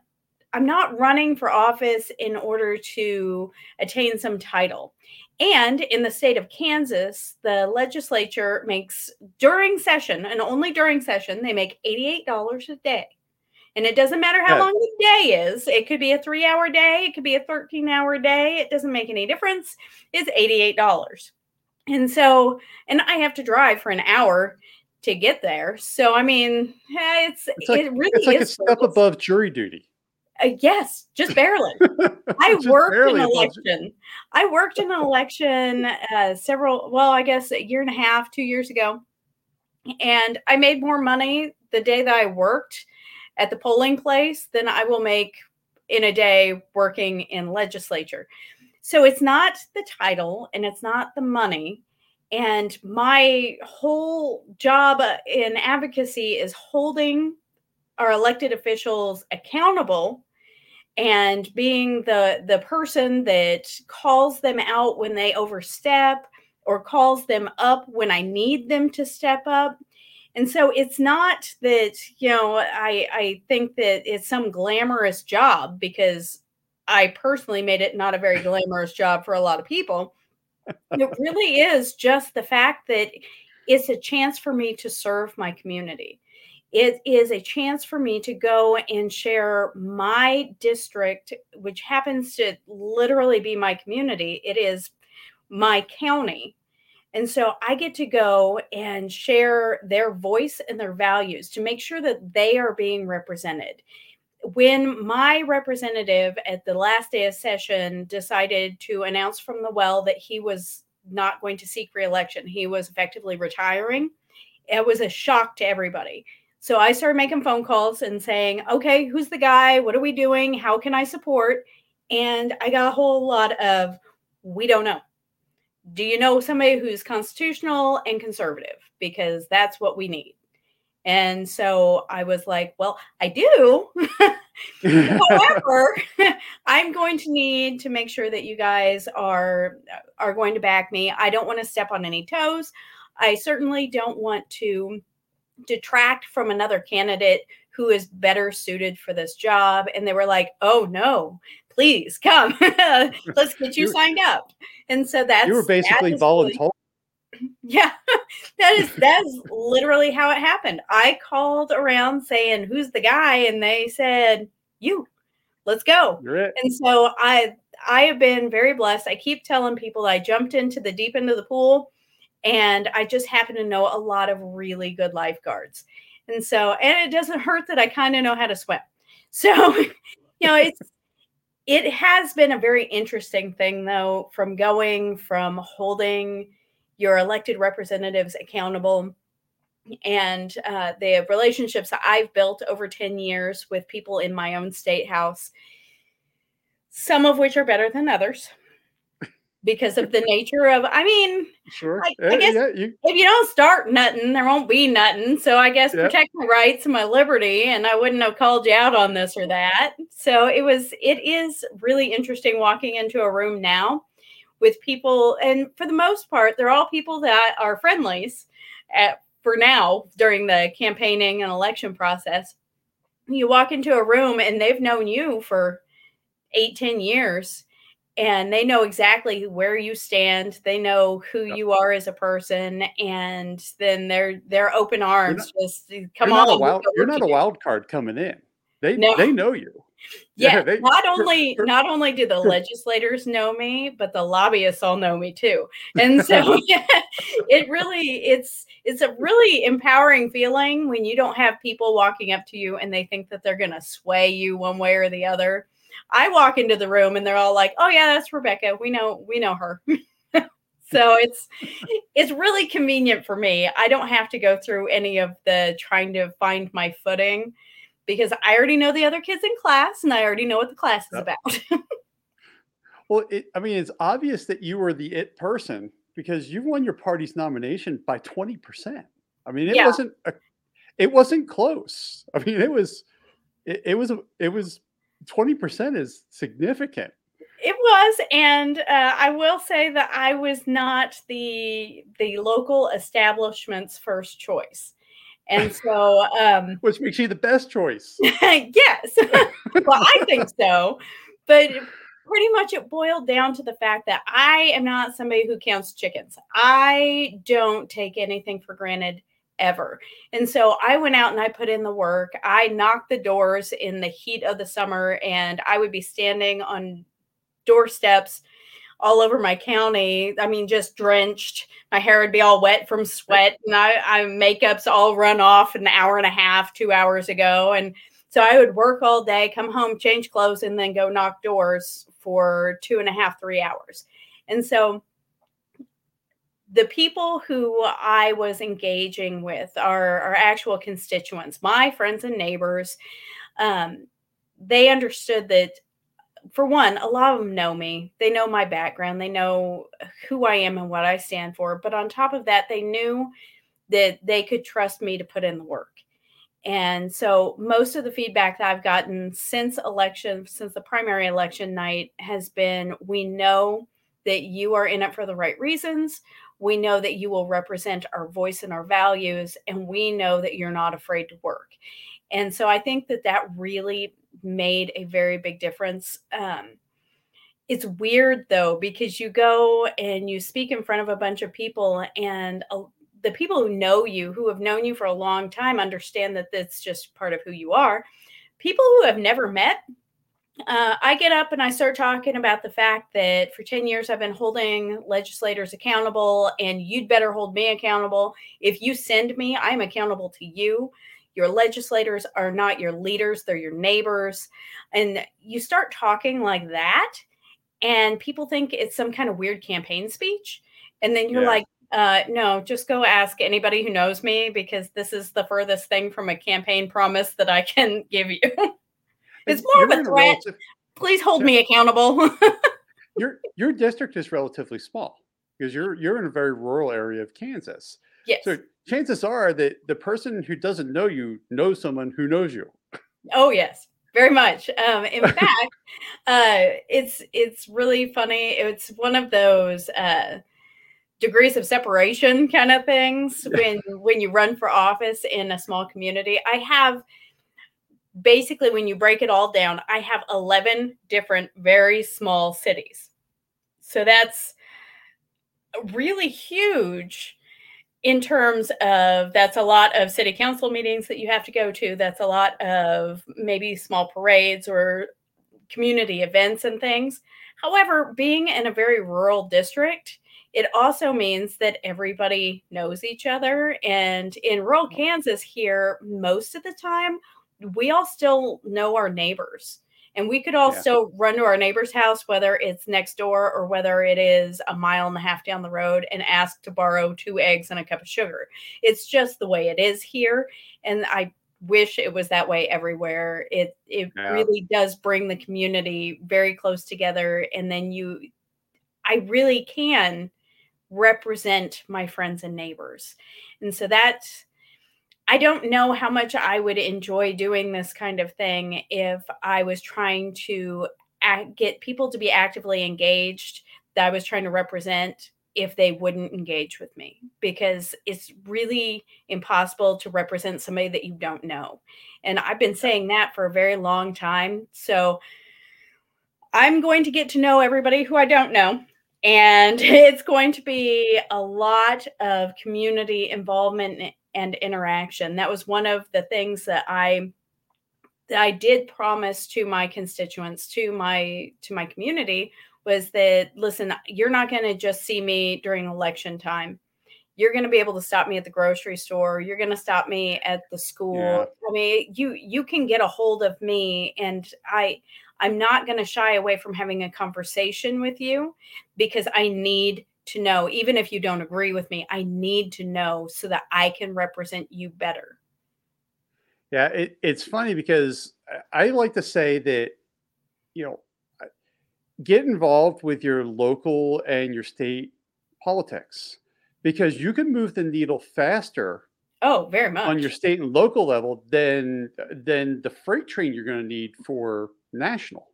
I'm not running for office in order to attain some title. And in the state of Kansas, the legislature makes during session and only during session, they make $88 a day. And it doesn't matter how yeah. long the day is. It could be a three hour day, it could be a 13 hour day. It doesn't make any difference. It's $88. And so, and I have to drive for an hour to get there. So, I mean, it's, it's like, it really it's like a step above jury duty. Uh, yes, just barely. I just worked barely an election. I worked in an election uh, several, well, I guess a year and a half, two years ago. And I made more money the day that I worked at the polling place than I will make in a day working in legislature. So it's not the title and it's not the money. And my whole job in advocacy is holding our elected officials accountable and being the the person that calls them out when they overstep or calls them up when I need them to step up and so it's not that, you know, I, I think that it's some glamorous job because I personally made it not a very glamorous job for a lot of people. it really is just the fact that it's a chance for me to serve my community. It is a chance for me to go and share my district, which happens to literally be my community. It is my county and so I get to go and share their voice and their values to make sure that they are being represented. When my representative at the last day of session decided to announce from the well that he was not going to seek reelection, he was effectively retiring, it was a shock to everybody. So I started making phone calls and saying, okay, who's the guy? What are we doing? How can I support? And I got a whole lot of, we don't know do you know somebody who's constitutional and conservative? Because that's what we need. And so I was like, well, I do. However, I'm going to need to make sure that you guys are uh, are going to back me. I don't want to step on any toes. I certainly don't want to detract from another candidate who is better suited for this job. And they were like, "Oh no, please come, let's get you, you signed up." And so that's you were basically volunteering. Yeah, that is that's literally how it happened. I called around saying, "Who's the guy?" and they said, "You. Let's go." And so I I have been very blessed. I keep telling people I jumped into the deep end of the pool and I just happen to know a lot of really good lifeguards. And so and it doesn't hurt that I kind of know how to swim. So, you know, it's it has been a very interesting thing though from going from holding your elected representatives accountable and uh, the relationships that I've built over 10 years with people in my own state house, some of which are better than others because of the nature of, I mean, sure. I, yeah, I guess yeah, you... if you don't start nothing, there won't be nothing. So I guess yeah. protect my rights and my liberty, and I wouldn't have called you out on this or that. So it was, it is really interesting walking into a room now with people, and for the most part, they're all people that are friendlies at, for now during the campaigning and election process. You walk into a room and they've known you for eight, ten years and they know exactly where you stand they know who you are as a person and then they're they're open arms not, just come you're on not wild, you're not a wild card coming in. They no. they know you. Yeah, yeah they, not only not only do the legislators know me but the lobbyists all know me too. And so yeah, it really it's it's a really empowering feeling when you don't have people walking up to you and they think that they're going to sway you one way or the other i walk into the room and they're all like oh yeah that's rebecca we know we know her so it's it's really convenient for me i don't have to go through any of the trying to find my footing because I already know the other kids in class and I already know what the class is yep. about. well, it, I mean, it's obvious that you were the it person because you won your party's nomination by 20%. I mean, it yeah. wasn't a, it wasn't close. I mean, it was it, it was it was 20% is significant. It was, and uh, I will say that I was not the the local establishment's first choice. And so, um, which makes you the best choice. yes. well, I think so. But pretty much it boiled down to the fact that I am not somebody who counts chickens. I don't take anything for granted ever. And so I went out and I put in the work. I knocked the doors in the heat of the summer and I would be standing on doorsteps all over my county. I mean, just drenched. My hair would be all wet from sweat, and I, I makeup's all run off an hour and a half, two hours ago, and so I would work all day, come home, change clothes, and then go knock doors for two and a half, three hours. And so the people who I was engaging with are, are actual constituents, my friends and neighbors. Um, they understood that for one, a lot of them know me. They know my background. They know who I am and what I stand for. But on top of that, they knew that they could trust me to put in the work. And so most of the feedback that I've gotten since election, since the primary election night, has been we know that you are in it for the right reasons. We know that you will represent our voice and our values, and we know that you're not afraid to work. And so I think that that really made a very big difference. Um, it's weird though, because you go and you speak in front of a bunch of people, and uh, the people who know you, who have known you for a long time, understand that that's just part of who you are. People who have never met, uh, I get up and I start talking about the fact that for 10 years I've been holding legislators accountable, and you'd better hold me accountable. If you send me, I'm accountable to you. Your legislators are not your leaders, they're your neighbors. And you start talking like that, and people think it's some kind of weird campaign speech. And then you're yeah. like, uh, no, just go ask anybody who knows me because this is the furthest thing from a campaign promise that I can give you. It's more of a threat. Relative- Please hold me accountable. your your district is relatively small because you're you're in a very rural area of Kansas. Yes. So chances are that the person who doesn't know you knows someone who knows you. Oh yes, very much. Um, in fact, uh, it's it's really funny. It's one of those uh, degrees of separation kind of things when when you run for office in a small community. I have basically when you break it all down, I have 11 different very small cities. So that's really huge in terms of that's a lot of city council meetings that you have to go to. That's a lot of maybe small parades or community events and things. However, being in a very rural district, it also means that everybody knows each other. And in rural mm. Kansas, here, most of the time, we all still know our neighbors and we could also yeah. run to our neighbor's house whether it's next door or whether it is a mile and a half down the road and ask to borrow two eggs and a cup of sugar it's just the way it is here and i wish it was that way everywhere it it yeah. really does bring the community very close together and then you i really can represent my friends and neighbors and so that's I don't know how much I would enjoy doing this kind of thing if I was trying to act, get people to be actively engaged that I was trying to represent if they wouldn't engage with me because it's really impossible to represent somebody that you don't know. And I've been saying that for a very long time. So I'm going to get to know everybody who I don't know. And it's going to be a lot of community involvement and interaction. That was one of the things that I that I did promise to my constituents, to my to my community was that listen, you're not going to just see me during election time. You're going to be able to stop me at the grocery store. You're going to stop me at the school. Yeah. I mean, you you can get a hold of me and I I'm not going to shy away from having a conversation with you because I need to know, even if you don't agree with me, I need to know so that I can represent you better. Yeah, it, it's funny because I like to say that, you know, get involved with your local and your state politics because you can move the needle faster oh very much on your state and local level than than the freight train you're going to need for national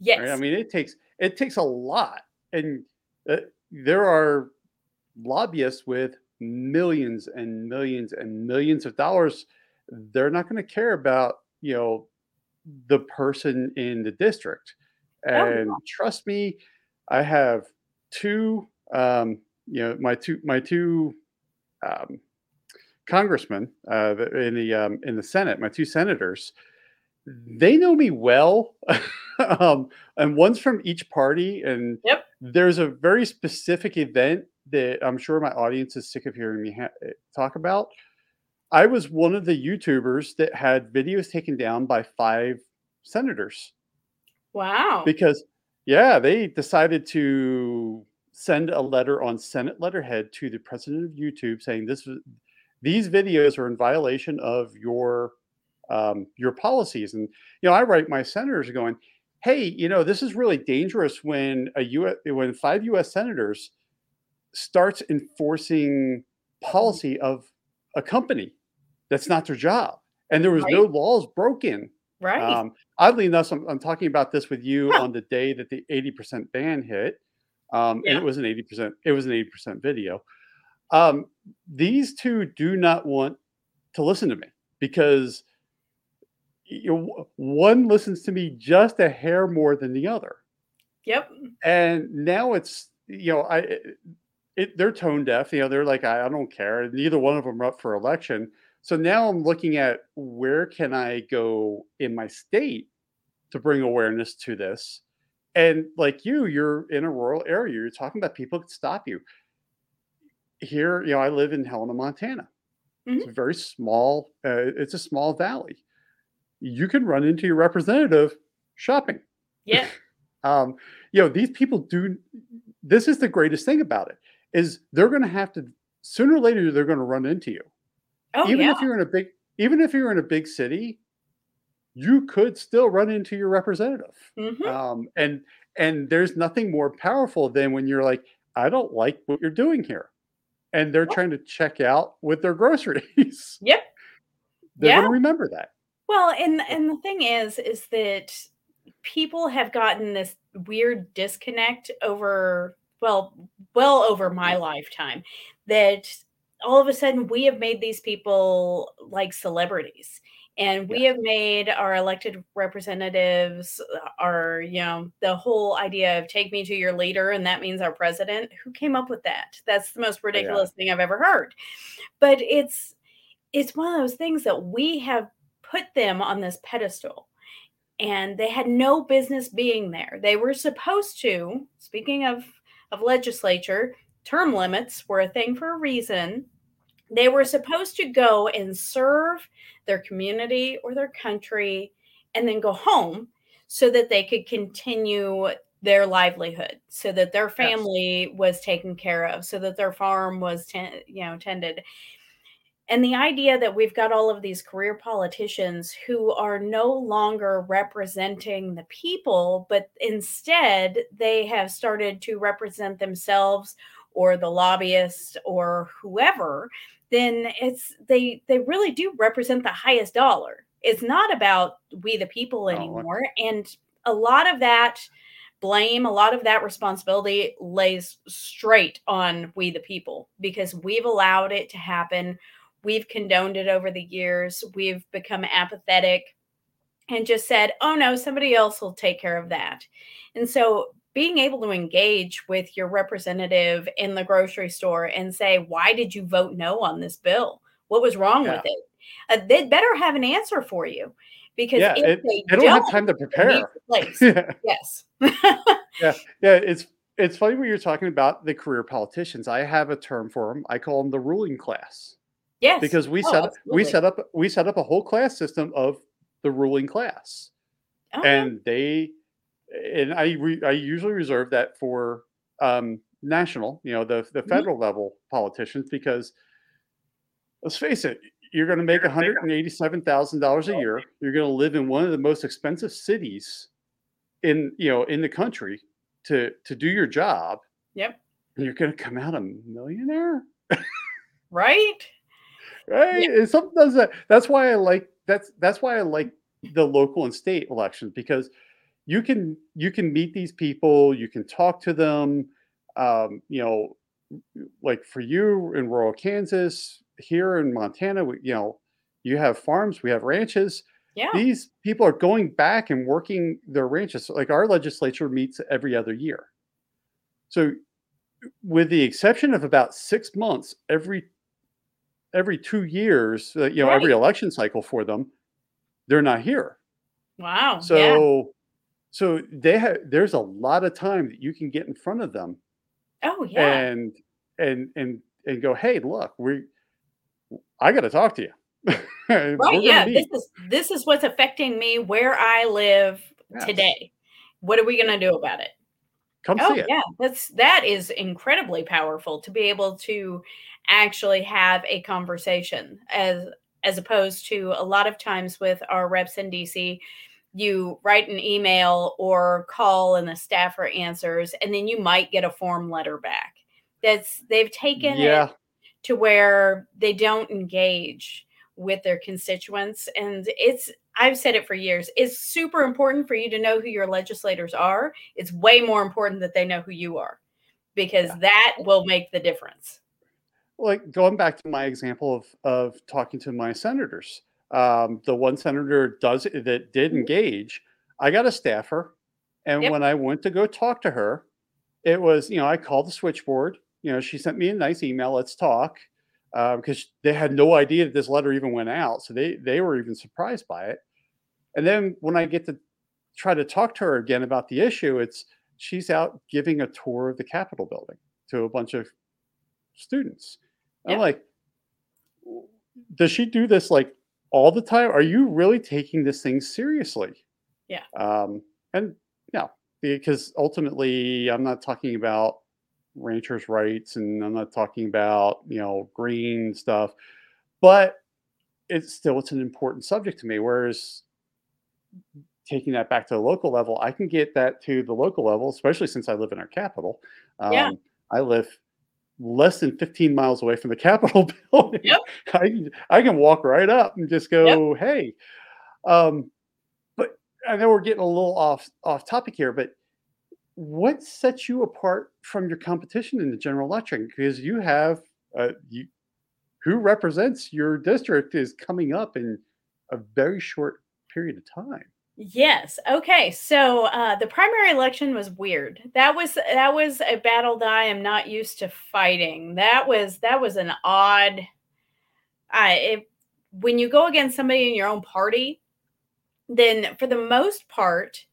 yes right? i mean it takes it takes a lot and uh, there are lobbyists with millions and millions and millions of dollars. They're not going to care about, you know, the person in the district. Oh, and oh. trust me, I have two, um, you know, my two, my two um, congressmen uh, in the um, in the Senate, my two senators, they know me well, um, and one's from each party, and yep there's a very specific event that I'm sure my audience is sick of hearing me ha- eh, talk about. I was one of the YouTubers that had videos taken down by five senators. Wow. Because, yeah, they decided to send a letter on Senate letterhead to the president of YouTube saying this these videos are in violation of your um, your policies. And you know, I write my senators going, hey, you know, this is really dangerous when a U.S. when five U.S. senators starts enforcing policy of a company that's not their job, and there was right. no laws broken. Right. Um, oddly enough, I'm, I'm, talking about this with you huh. on the day that the 80% ban hit, um, yeah. and it was an 80%. It was an 80% video. Um, these two do not want to listen to me because you one listens to me just a hair more than the other. Yep. And now it's you know I it, they're tone deaf. You know they're like I, I don't care. Neither one of them are up for election. So now I'm looking at where can I go in my state to bring awareness to this. And like you, you're in a rural area. You're talking about people could stop you. Here, you know, I live in Helena, Montana. Mm-hmm. It's a very small. Uh, it's a small valley you can run into your representative shopping. Yeah. um, you know, these people do this is the greatest thing about it is they're going to have to sooner or later they're going to run into you. Oh, even yeah. if you're in a big even if you're in a big city, you could still run into your representative. Mm-hmm. Um, and and there's nothing more powerful than when you're like, I don't like what you're doing here. And they're trying to check out with their groceries. Yep. They're yeah. going to remember that. Well, and and the thing is, is that people have gotten this weird disconnect over well, well over my lifetime that all of a sudden we have made these people like celebrities and we have made our elected representatives uh, our you know the whole idea of take me to your leader and that means our president. Who came up with that? That's the most ridiculous yeah. thing i've ever heard. But it's it's one of those things that we have put them on this pedestal. And they had no business being there. They were supposed to speaking of of legislature term limits were a thing for a reason. They were supposed to go and serve their community or their country and then go home so that they could continue their livelihood so that their family yes. was taken care of so that their farm was ten, you know tended and the idea that we've got all of these career politicians who are no longer representing the people but instead they have started to represent themselves or the lobbyist or whoever then it's they they really do represent the highest dollar. It's not about we the people oh, anymore. Oh, and a lot of that blame, a lot of that responsibility lays straight on we the people because we've allowed it to happen. We've condoned it over the years. We've become apathetic and just said, oh no, somebody else will take care of that. And so being able to engage with your representative in the grocery store and say, why did you vote no on this bill? What was wrong yeah. with it? Uh, they'd better have an answer for you because yeah, if it, they, they don't, don't, have time to prepare. yes. yeah. Yeah. It's, it's funny when you're talking about the career politicians. I have a term for them. I call them the ruling class. Yes. Because we oh, set up, we set up we set up a whole class system of the ruling class. Oh. And they and I re, I usually reserve that for um, national, you know, the the mm-hmm. federal mm-hmm. level politicians because let's face it, you're going to make one hundred and eighty seven thousand dollars a year. You're going to live in one of the most expensive cities in you know in the country to to do your job. Yep. And you're going to come out a millionaire. right. Right. Yeah. And sometimes that that's why I like that's that's why I like the local and state elections because you can you can meet these people you can talk to them um, you know like for you in rural kansas here in montana we, you know you have farms we have ranches yeah. these people are going back and working their ranches like our legislature meets every other year so with the exception of about six months every every two years uh, you know right. every election cycle for them they're not here. Wow so yeah. So they have there's a lot of time that you can get in front of them oh yeah. and and and and go hey look we i got to talk to you. Right yeah this is this is what's affecting me where i live yes. today. What are we going to do about it? Come oh, see it. yeah that's that is incredibly powerful to be able to actually have a conversation as as opposed to a lot of times with our reps in dc you write an email or call and the staffer answers and then you might get a form letter back that's they've taken yeah. it to where they don't engage with their constituents and it's I've said it for years. It's super important for you to know who your legislators are. It's way more important that they know who you are because yeah. that will make the difference. Like going back to my example of of talking to my senators um, the one senator does that did mm-hmm. engage. I got a staffer, and yep. when I went to go talk to her, it was you know I called the switchboard. You know she sent me a nice email. Let's talk because um, they had no idea that this letter even went out, so they they were even surprised by it. And then when I get to try to talk to her again about the issue, it's she's out giving a tour of the Capitol building to a bunch of students. Yep. I'm like, does she do this like all the time? Are you really taking this thing seriously? Yeah. Um, and yeah, because ultimately, I'm not talking about ranchers' rights, and I'm not talking about you know green stuff, but it's still it's an important subject to me. Whereas taking that back to the local level, I can get that to the local level, especially since I live in our capital. Um, yeah. I live less than 15 miles away from the Capitol building. Yep. I, I can walk right up and just go, yep. hey, Um, but I know we're getting a little off off topic here, but what sets you apart from your competition in the general election? Because you have uh, you, who represents your district is coming up in a very short period of time. Yes. Okay. So uh, the primary election was weird. That was that was a battle that I am not used to fighting. That was that was an odd. I when you go against somebody in your own party, then for the most part,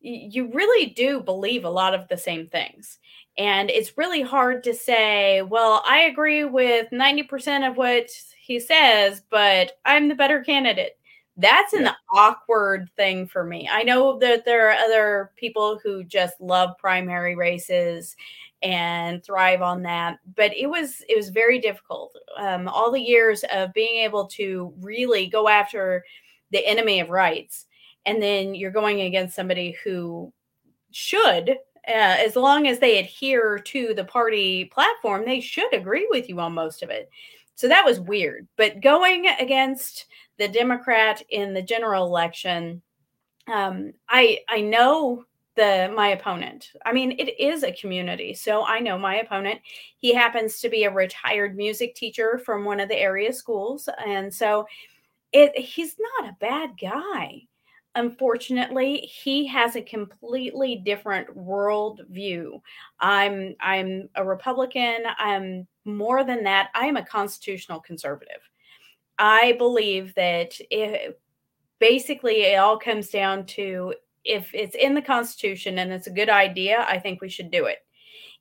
you really do believe a lot of the same things. And it's really hard to say, well, I agree with 90% of what he says, but I'm the better candidate. That's an yeah. awkward thing for me. I know that there are other people who just love primary races and thrive on that but it was it was very difficult um, all the years of being able to really go after the enemy of rights and then you're going against somebody who should uh, as long as they adhere to the party platform they should agree with you on most of it so that was weird but going against the democrat in the general election um, i i know the my opponent. I mean it is a community so i know my opponent. He happens to be a retired music teacher from one of the area schools and so it he's not a bad guy. Unfortunately he has a completely different world view i'm i'm a republican. I'm more than that. I am a constitutional conservative i believe that if basically it all comes down to if it's in the constitution and it's a good idea i think we should do it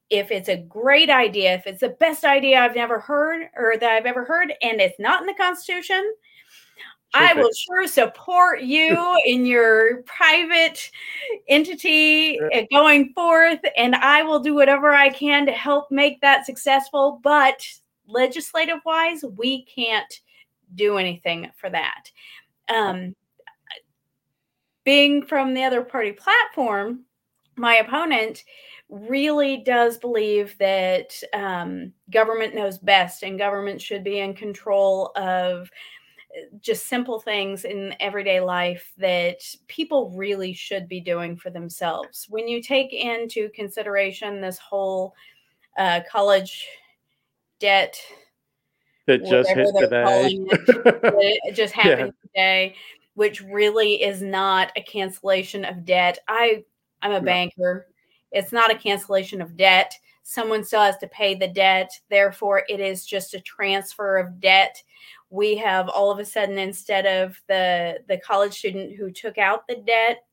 if it's a great idea if it's the best idea i've never heard or that i've ever heard and it's not in the constitution I will sure support you in your private entity uh, going forth, and I will do whatever I can to help make that successful. But legislative wise, we can't do anything for that. Um, being from the other party platform, my opponent really does believe that um, government knows best and government should be in control of just simple things in everyday life that people really should be doing for themselves. When you take into consideration this whole uh, college debt that just hit today, it, it just happened yeah. today, which really is not a cancellation of debt. I I'm a banker. It's not a cancellation of debt. Someone still has to pay the debt. Therefore, it is just a transfer of debt we have all of a sudden instead of the the college student who took out the debt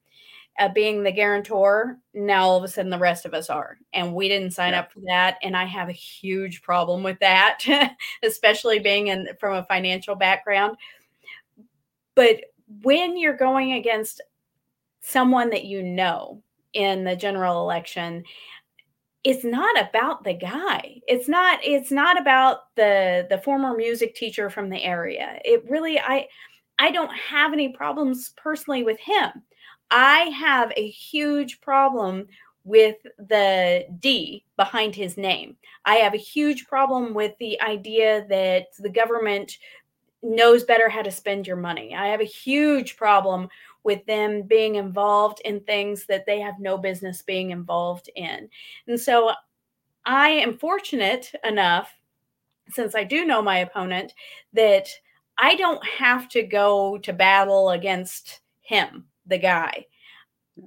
uh, being the guarantor now all of a sudden the rest of us are. And we didn't sign yeah. up for that and i have a huge problem with that especially being in from a financial background. But when you're going against someone that you know in the general election it's not about the guy. It's not it's not about the the former music teacher from the area. It really i i don't have any problems personally with him i have a huge problem with the d behind his name. I have a huge problem with the idea that the government knows better how to spend your money. I have a huge problem with them being involved in things that they have no business being involved in. And so I am fortunate enough, since I do know my opponent, that I don't have to go to battle against him, the guy.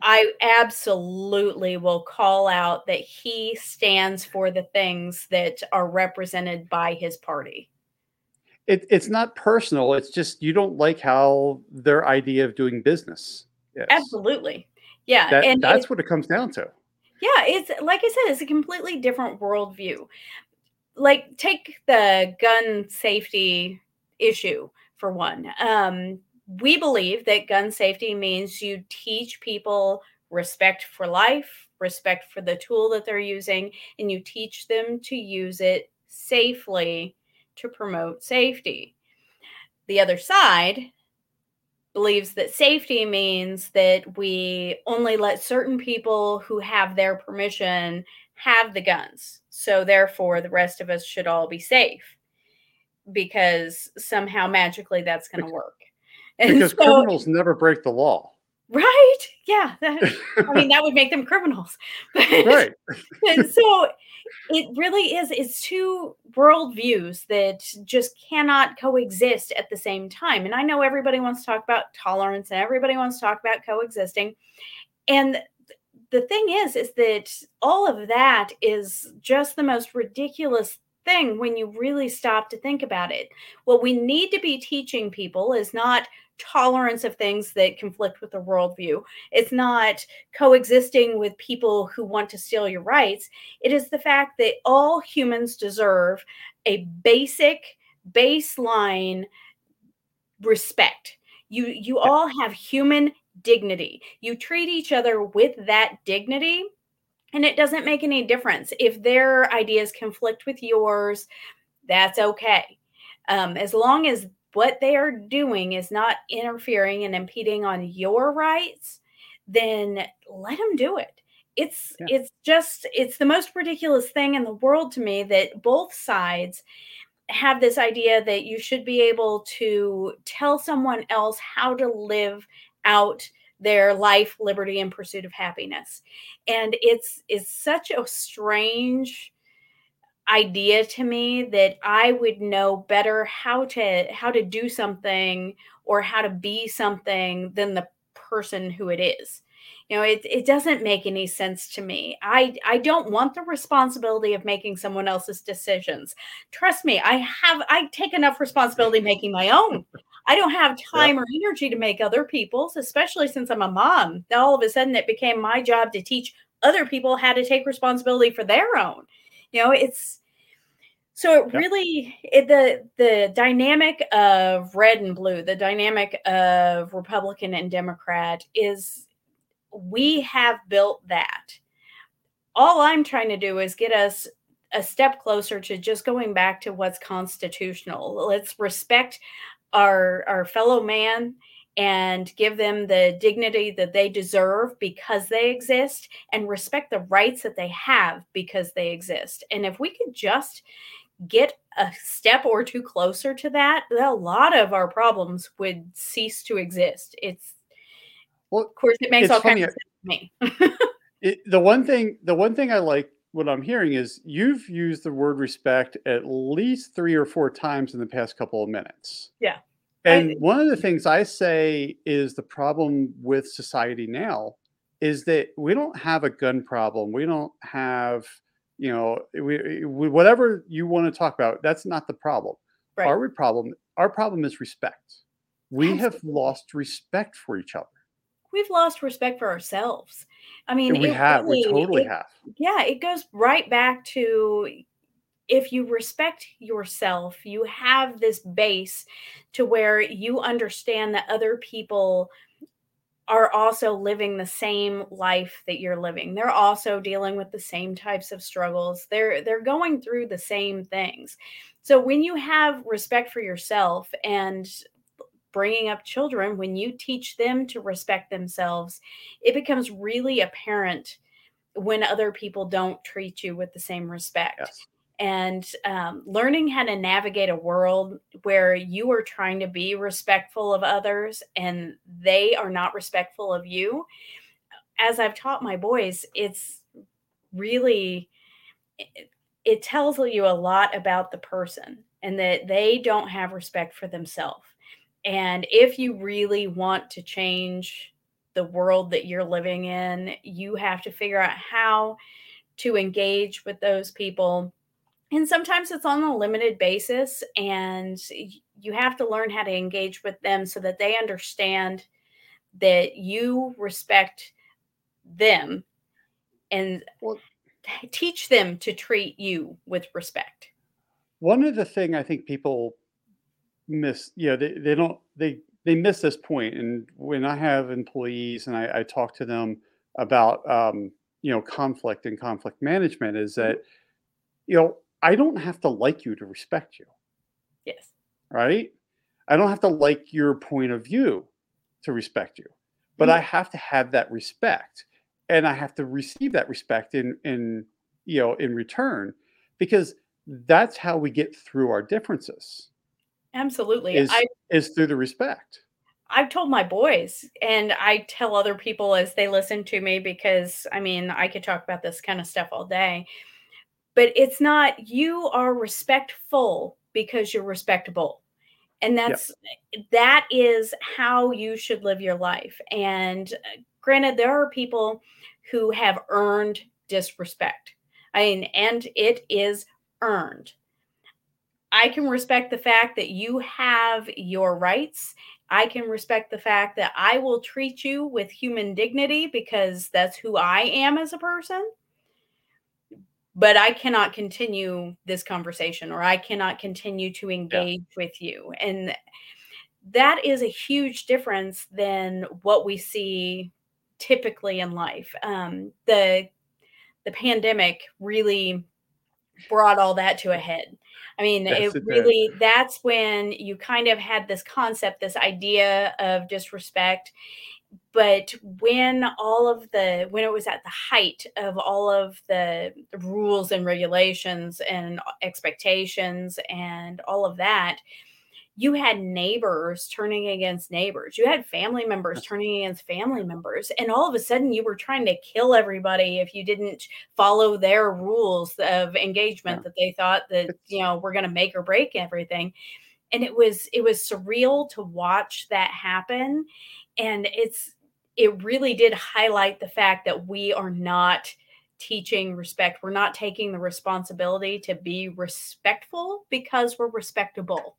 I absolutely will call out that he stands for the things that are represented by his party it, it's not personal. It's just you don't like how their idea of doing business. Yes. Absolutely. Yeah. That, and that's what it comes down to. Yeah. It's like I said, it's a completely different worldview. Like, take the gun safety issue for one. Um, we believe that gun safety means you teach people respect for life, respect for the tool that they're using, and you teach them to use it safely to promote safety. The other side believes that safety means that we only let certain people who have their permission have the guns. So, therefore, the rest of us should all be safe because somehow magically that's going to work. And because so- criminals never break the law. right? Yeah. that- I mean, that would make them criminals. But- right. and so it really is it's two worldviews that just cannot coexist at the same time and i know everybody wants to talk about tolerance and everybody wants to talk about coexisting and the thing is is that all of that is just the most ridiculous thing when you really stop to think about it what we need to be teaching people is not tolerance of things that conflict with the worldview it's not coexisting with people who want to steal your rights. It is the fact that all humans deserve a basic baseline respect. You you all have human dignity. You treat each other with that dignity and it doesn't make any difference if their ideas conflict with yours. That's okay. Um, as long as what they are doing is not interfering and impeding on your rights, then let them do it. It's Yeah. it's just it's the most ridiculous thing in the world to me that both sides have this idea that you should be able to tell someone else how to live out their life, liberty, and pursuit of happiness. And it's it's such a strange idea to me that I would know better how to how to do something or how to be something than the person who it is. You know, it, it doesn't make any sense to me. I I don't want the responsibility of making someone else's decisions. Trust me, I have I take enough responsibility making my own. I don't have time or energy to make other people's, especially since I'm a mom. Now all of a sudden it became my job to teach other people how to take responsibility for their own. You know, it's so it really it, the the dynamic of red and blue, the dynamic of Republican and Democrat is we have built that. All I'm trying to do is get us a step closer to just going back to what's constitutional. Let's respect our our fellow man and give them the dignity that they deserve because they exist and respect the rights that they have because they exist. And if we could just get a step or two closer to that, a lot of our problems would cease to exist. It's Well, of course it makes all kinds of sense to me. It, the one thing, the one thing I like what I'm hearing is you've used the word respect at least three or four times in the past couple of minutes. Yeah. And I- one of the things I say is the problem with society now is that we don't have a gun problem. We don't have, you know, we, we, whatever you want to talk about, that's not the problem. Right. Our problem, our problem is respect. We have lost respect for each other. We've lost respect for ourselves. I mean, we have, we totally it- have. yeah, it goes right back to if you respect yourself, you have this base to where you understand that other people are also living the same life that you're living. They're also dealing with the same types of struggles. They're they're going through the same things. So when you have respect for yourself and bringing up children when you teach them to respect themselves, it becomes really apparent when other people don't treat you with the same respect Yes. And um, learning how to navigate a world where you are trying to be respectful of others and they are not respectful of you as i've taught my boys it's really it, it tells you a lot about the person and that they don't have respect for themselves. And if you really want to change the world that you're living in you have to figure out how to engage with those people and sometimes it's on a limited basis and you have to learn how to engage with them so that they understand that you respect them and Well- teach them to treat you with respect one of the thing I think people miss, you know, they, they don't they they miss this point. And when I have employees and I, I talk to them about um, you know conflict and conflict management, is that you know I don't have to like you to respect you, yes right? I don't have to like your point of view to respect you, but I mm-hmm. have to have that respect, and I have to receive that respect in in you know in return, because that's how we get through our differences absolutely is i is through the respect. I've told my boys, and I tell other people as they listen to me because I mean, I could talk about this kind of stuff all day. But it's not, you are respectful because you're respectable. And that's yep. that is how you should live your life. And uh, granted, there are people who have earned disrespect. I mean, and it is earned. I can respect the fact that you have your rights I can respect the fact that I will treat you with human dignity because that's who I am as a person. But I cannot continue this conversation or I cannot continue to engage yeah. with you. And that is a huge difference than what we see typically in life. Um, the the pandemic really brought all that to a head. I mean, yes, it, it really, that's when you kind of had this concept, this idea of disrespect. But when all of the, when it was at the height of all of the rules and regulations and expectations and all of that, you had neighbors turning against neighbors. You had family members turning against family members. And all of a sudden, you were trying to kill everybody if you didn't follow their rules of engagement yeah. that they thought that, you know, we're going to make or break everything. And it was, it was surreal to watch that happen. And it's, it really did highlight the fact that we are not teaching respect. We're not taking the responsibility to be respectful because we're respectable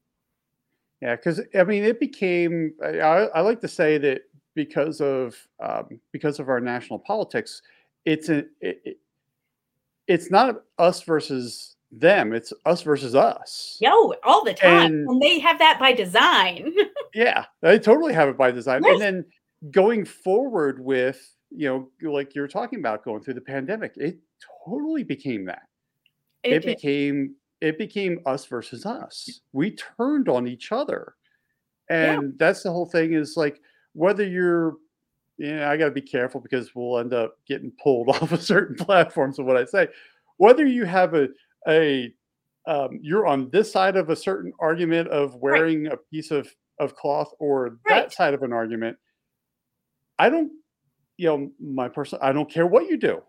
yeah, because I mean, it became. I, I, like to say that because of um, because of our national politics, it's a it, it, it's not us versus them; it's us versus us. Yo, all the time, and, and they have that by design. yeah, they totally have it by design, yes. and then going forward with you know, like you're talking about going through the pandemic, it totally became that. It, it became it became us versus us. We turned on each other. And yeah. that's the whole thing is like whether you're you know, I got to be careful because we'll end up getting pulled off of certain platforms of what I say. Whether you have a a um, you're on this side of a certain argument of wearing right. a piece of of cloth or right. that side of an argument, I don't, you know, my person, I don't care what you do.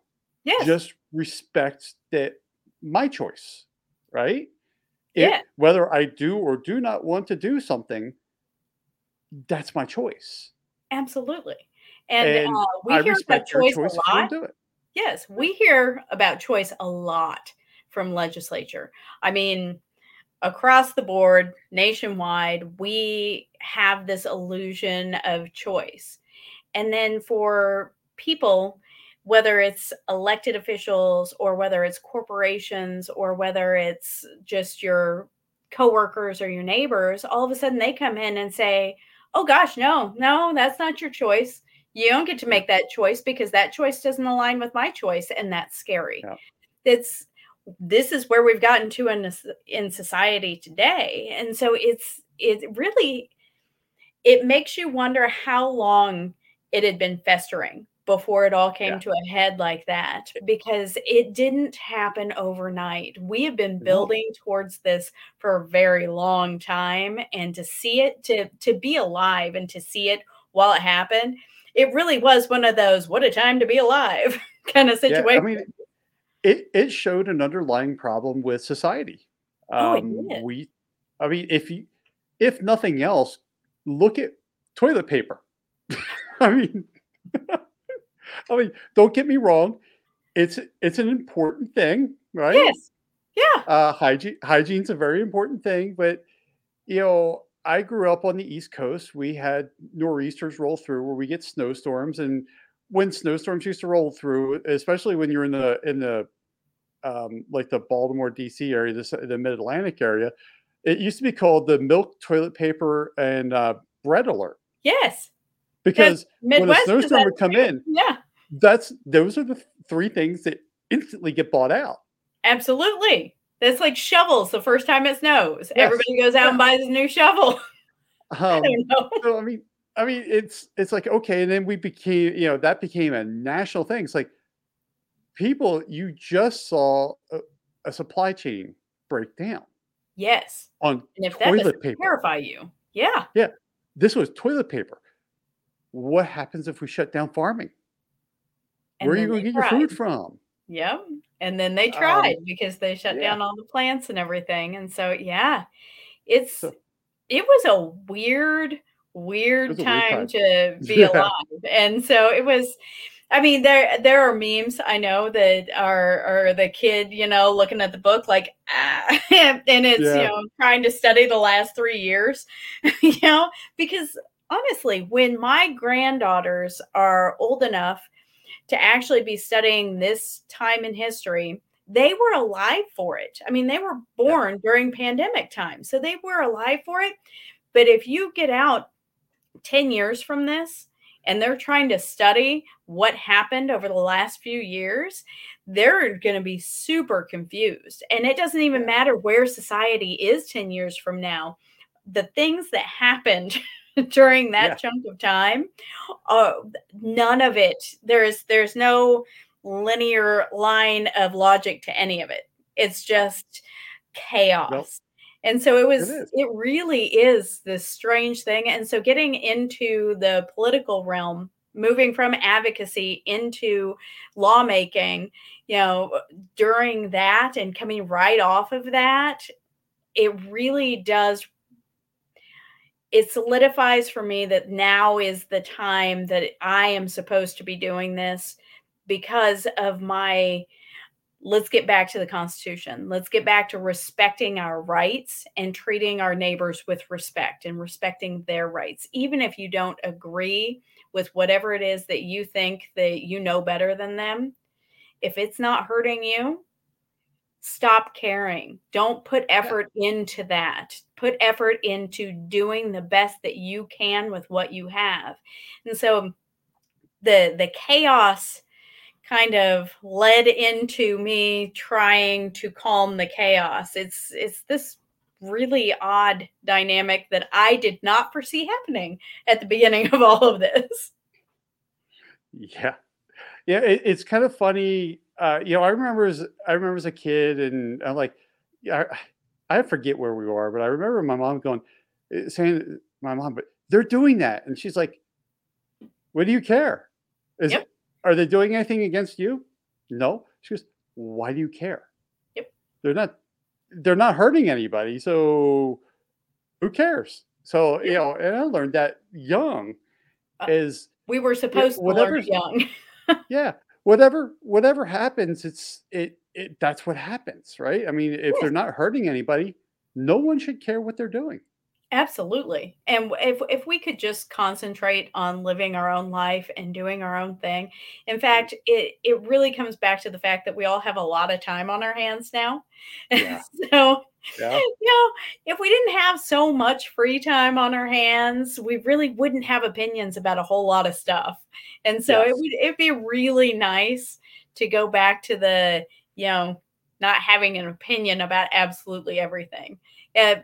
Yeah. Just respect that my choice right? Yeah. whether I do or do not want to do something, that's my choice. Absolutely. And, and uh, we I hear about choice, choice a lot. Yes, we hear about choice a lot from legislature. I mean, across the board, nationwide, we have this illusion of choice. And then for people whether it's elected officials or whether it's corporations or whether it's just your coworkers or your neighbors, all of a sudden they come in and say, "Oh gosh, no, no, that's not your choice. You don't get to make that choice because that choice doesn't align with my choice, and that's scary." Yeah. It's this is where we've gotten to in in society today, and so it's it really it makes you wonder how long it had been festering before it all came yeah. to a head like that because it didn't happen overnight. We have been building towards this for a very long time and to see it to to be alive and to see it while it happened, it really was one of those what a time to be alive kind of situation. Yeah, I mean it it showed an underlying problem with society. Oh, um, it did. we I mean if you if nothing else look at toilet paper. I mean I mean, don't get me wrong. It's it's an important thing, right? Yes. Yeah. Uh, hygiene hygiene's a very important thing, but you know, I grew up on the East Coast. We had nor'easters roll through where we get snowstorms, and when snowstorms used to roll through, especially when you're in the in the um, like the Baltimore D.C. area, the, the Mid Atlantic area, it used to be called the milk, toilet paper, and uh, bread alert. Yes, because when a snowstorm would come in, yeah, that's those are the three things that instantly get bought out. Absolutely. That's like shovels the first time it snows. Yes. Everybody goes out yeah. and buys a new shovel. Um, I so I mean, I mean, it's it's like okay, and then we became, you know, that became a national thing. It's like people, you just saw a, a supply chain break down. Yes. On and if toilet that paper. terrify you, yeah, yeah. this was toilet paper. What happens if we shut down farming? And Where are you going to get your food from? Yep. And then they Um, tried because they shut yeah. down all the plants and everything. And so, yeah, it's So it was a weird, weird a weird time time. to be Yeah. alive. And so it was. I mean, there there are memes I know that are are the kid, you know, looking at the book like, ah, and it's you know trying to study the last three years, you know, because honestly, when my granddaughters are old enough to actually be studying this time in history, they were alive for it. I mean, they were born during pandemic time, so they were alive for it. But if you get out 10 years from this and they're trying to study what happened over the last few years, they're going to be super confused. And it doesn't even matter where society is 10 years from now. The things that happened during that Yeah. chunk of time, uh, none of it, there's there's no linear line of logic to any of it. It's just chaos. And so it was, is. it really is this strange thing. And so getting into the political realm, moving from advocacy into lawmaking, you know, during that and coming right off of that, it really does. It solidifies for me that now is the time that I am supposed to be doing this because of my let's get back to the Constitution. Let's get back to respecting our rights and treating our neighbors with respect and respecting their rights. Even if you don't agree with whatever it is that you think that you know better than them, if it's not hurting you, stop caring. Don't put effort into that. Put effort into doing the best that you can with what you have. And so um, the the chaos kind of led into me trying to calm the chaos. It's it's this really odd dynamic that I did not foresee happening at the beginning of all of this. Yeah, yeah. It, it's kind of funny. Uh, you know, I remember as I remember as a kid, and I'm like, yeah, I, I forget where we were, but I remember my mom going, eh, saying, my mom, but they're doing that, and she's like, "What do you care? Is Yep. are they doing anything against you? No." She goes, "Why do you care? Yep. They're not. They're not hurting anybody, so who cares?" So you know, and I learned that young Uh, is We were supposed to learn young. yeah whatever whatever happens it's it, it that's what happens right? I mean if they're not hurting anybody no one should care what they're doing Absolutely. And if if we could just concentrate on living our own life and doing our own thing. In fact, it it really comes back to the fact that we all have a lot of time on our hands now. Yeah. so, yeah you know, if we didn't have so much free time on our hands, we really wouldn't have opinions about a whole lot of stuff. And so it would it'd be really nice to go back to the, you know, not having an opinion about absolutely everything. Uh,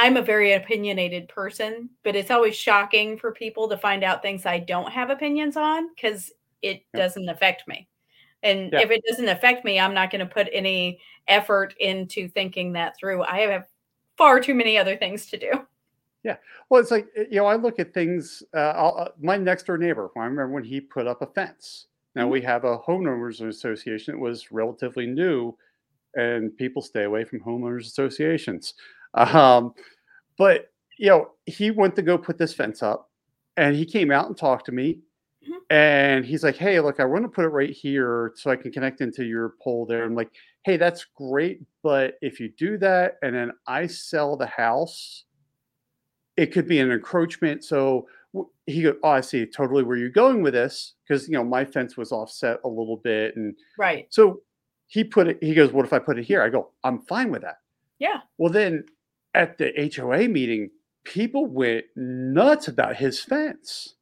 I'm a very opinionated person, but it's always shocking for people to find out things I don't have opinions on because it Yeah. doesn't affect me. And Yeah. if it doesn't affect me, I'm not going to put any effort into thinking that through. I have far too many other things to do. Yeah. Well it's like eh, you know i look at things uh, I'll, uh, my next door neighbor i remember when he put up a fence now Mhm. we have a homeowners association that was relatively new and people stay away from homeowners associations um, but you know he went to go put this fence up and he came out and talked to me Mhm. and he's like hey look i want to put it right here so i can connect into your pole there i'm like hey that's great but if you do that and then i sell the house it could be an encroachment so he go oh i see totally where you're going with this because you know my fence was offset a little bit and Right. so he put it, he goes, What if I put it here? I go, I'm fine with that. Yeah. Well, then at the HOA meeting, people went nuts about his fence.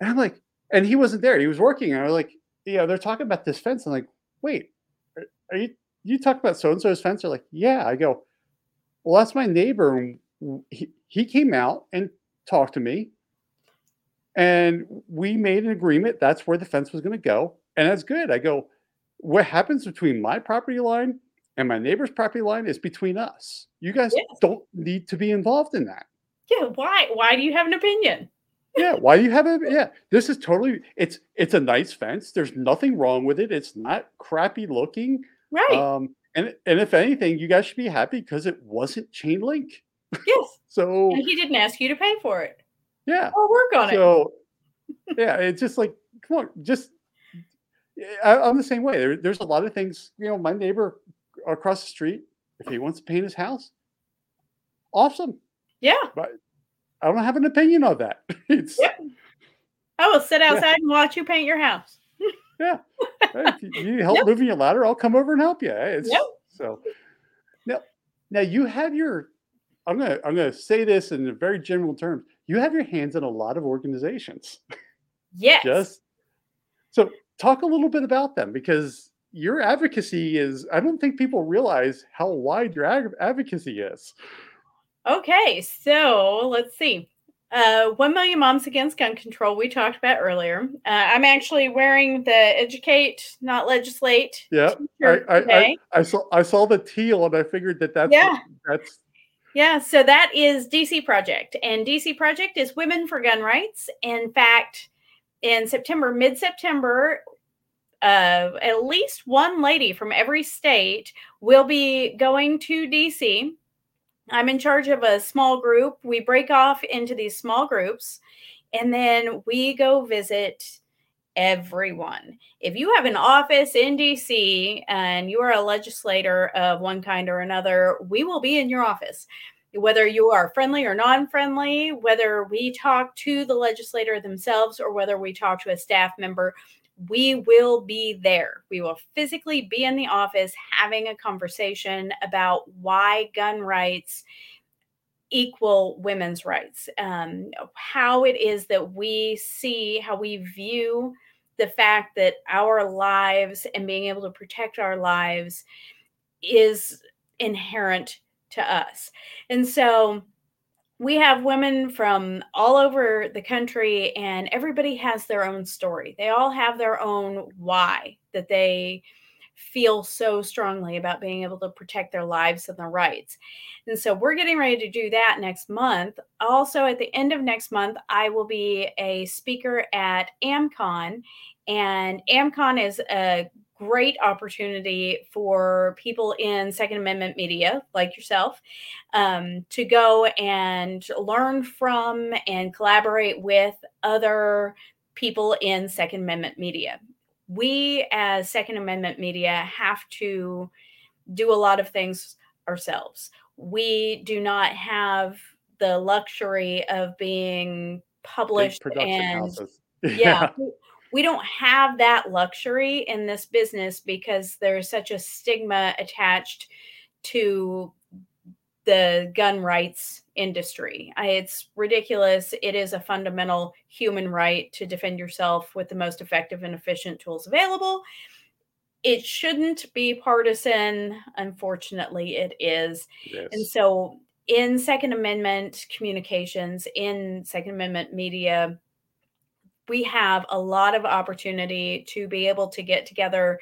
And I'm like, and he wasn't there. He was working. And I was like, Yeah, they're talking about this fence. I'm like, Wait, are, are you, you talk about so and so's fence? They're like, Yeah. I go, Well, that's my neighbor. and He, he came out and talked to me. And we made an agreement. That's where the fence was going to go. And that's good. I go, what happens between my property line and my neighbor's property line is between us. You guys Yes. don't need to be involved in that. Yeah, why? Why do you have an opinion? yeah, why do you have a yeah? This is totally it's it's a nice fence. There's nothing wrong with it. It's not crappy looking. Right. Um and and if anything, you guys should be happy because it wasn't chain link. Yes. so and he didn't ask you to pay for it. Yeah. Or work on so, it. So yeah, it's just like come on, just I, am the same way. There, there's a lot of things. You know, my neighbor across the street, if he wants to paint his house, awesome. Yeah. But I don't have an opinion on that. It's yeah. I will sit outside yeah. and watch you paint your house. yeah. If you need help yep. moving your ladder, I'll come over and help you. It's, yep. So now, now you have your. I'm gonna I'm gonna say this in very general terms. You have your hands in a lot of organizations. Yes. Just so talk a little bit about them because your advocacy is. I don't think people realize how wide your ag- advocacy is. Okay, so let's see. Uh, 1 Million Moms Against Gun Control, we talked about earlier. Uh, I'm actually wearing the Educate, Not Legislate. Yeah, I, I, I, I, saw I saw the teal and I figured that that's, yeah. that's yeah, so that is DC Project. And DC Project is Women for Gun Rights. In fact, in September, mid September, uh, at least one lady from every state will be going to DC I'm in charge of a small group. We break off into these small groups and then we go visit everyone. If you have an office in DC and you are a legislator of one kind or another, we will be in your office. Whether you are friendly or non friendly, whether we talk to the legislator themselves or whether we talk to a staff member, we will be there. We will physically be in the office having a conversation about why gun rights equal women's rights, um, how it is that we see, how we view the fact that our lives and being able to protect our lives is inherent to us. And so, we have women from all over the country and everybody has their own story. They all have their own why that they feel so strongly about being able to protect their lives and their rights. And so we're getting ready to do that next month. Also at the end of next month i will be a speaker at amcon and amcon is a great opportunity for people in Second Amendment media like yourself um, to go and learn from and collaborate with other people in Second Amendment media. We, as Second Amendment media, have to do a lot of things ourselves. We do not have the luxury of being published and yeah, we don't have that luxury in this business because there's such a stigma attached to the gun rights industry. It's ridiculous. It is a fundamental human right to defend yourself with the most effective and efficient tools available. It shouldn't be partisan. Unfortunately, it is. Yes. And so, in Second Amendment communications, in Second Amendment media, we have a lot of opportunity to be able to get together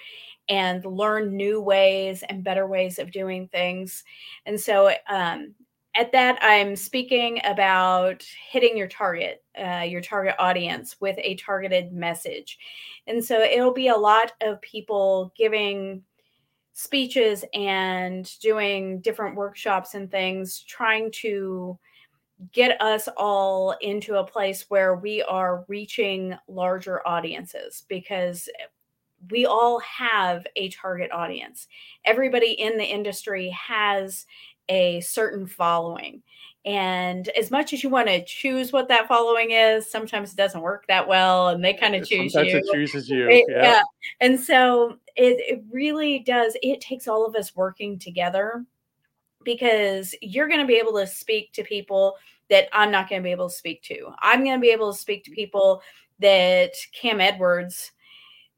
and learn new ways and better ways of doing things. And so, um, at that, I'm speaking about hitting your target, uh, your target audience with a targeted message. And so, it'll be a lot of people giving speeches and doing different workshops and things, trying to get us all into a place where we are reaching larger audiences because we all have a target audience. Everybody in the industry has a certain following. And as much as you want to choose what that following is, sometimes it doesn't work that well and they kind of choose sometimes you. it chooses you. It, yeah. yeah. And so it, it really does, it takes all of us working together because you're going to be able to speak to people that I'm not going to be able to speak to. I'm going to be able to speak to people that Cam Edwards,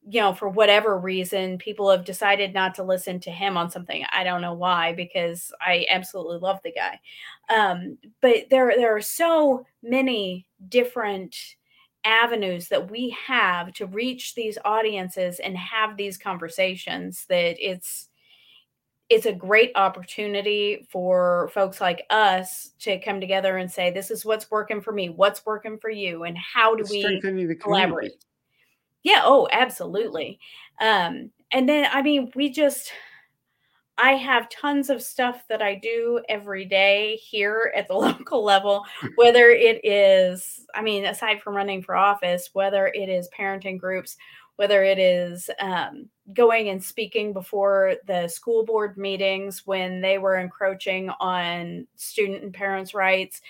you know, for whatever reason, people have decided not to listen to him on something. I don't know why, because I absolutely love the guy. Um, but there, there are so many different avenues that we have to reach these audiences and have these conversations that it's it's a great opportunity for folks like us to come together and say, this is what's working for me, what's working for you, and how do we collaborate? Yeah, oh, absolutely. Um, and then, I mean, we just, I have tons of stuff that I do every day here at the local level, whether it is, I mean, aside from running for office, whether it is parenting groups, whether it is um, going and speaking before the school board meetings when they were encroaching on student and parents' rights.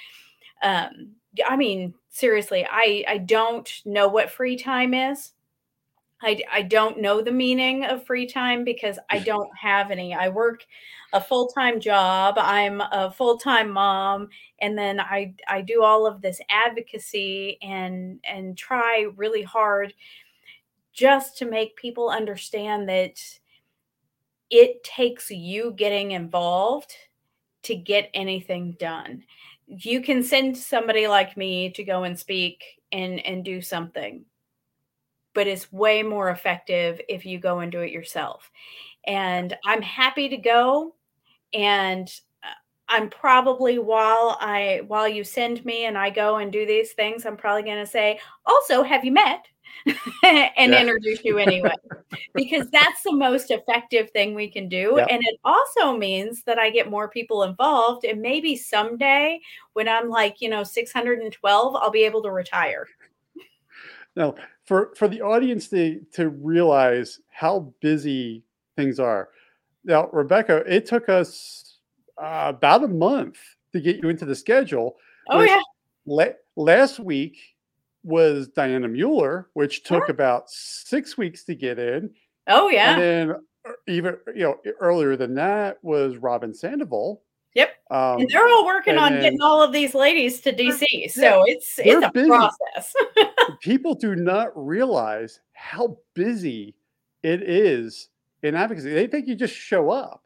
Um, I mean, seriously, I, I don't know what free time is. I, I don't know the meaning of free time because I don't have any. I work a full time job. I'm a full time mom, and then I I do all of this advocacy and and try really hard just to make people understand that it takes you getting involved to get anything done. You can send somebody like me to go and speak and and do something but it's way more effective if you go and do it yourself. And I'm happy to go and uh, I'm probably while I while you send me and I go and do these things, I'm probably going to say, "Also, have you met?" and introduce you anyway, because that's the most effective thing we can do. Yep. And it also means that I get more people involved, and maybe someday when I'm like, you know, 612, I'll be able to retire. Now, for for the audience to to realize how busy things are. Now, Rebecca, it took us uh, about a month to get you into the schedule. Oh yeah. La- last week was Dianna Muller, which took sure. about six weeks to get in. Oh yeah. And then uh, even you know earlier than that was Robyn Sandoval. Yep. Um, and they're all working on then, getting all of these ladies to DC. So yeah, it's it's a busy. process. People do not realize how busy it is in advocacy. They think you just show up.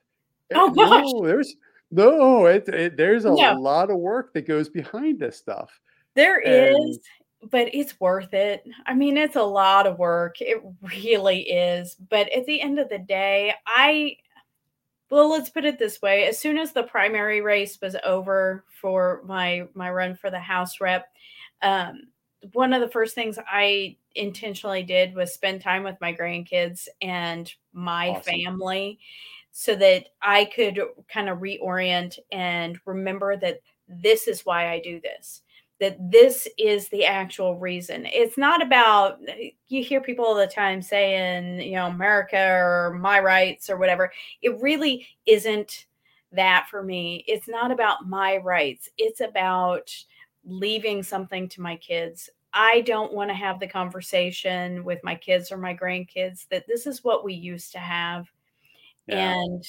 Oh gosh. No, there's no, it, it there's a no. lot of work that goes behind this stuff. There and, is, but it's worth it. I mean, it's a lot of work. It really is. But at the end of the day, I well let's put it this way as soon as the primary race was over for my my run for the house rep um, one of the first things i intentionally did was spend time with my grandkids and my awesome. family so that i could kind of reorient and remember that this is why i do this that this is the actual reason. It's not about, you hear people all the time saying, you know, America or my rights or whatever. It really isn't that for me. It's not about my rights, it's about leaving something to my kids. I don't want to have the conversation with my kids or my grandkids that this is what we used to have. Yeah. And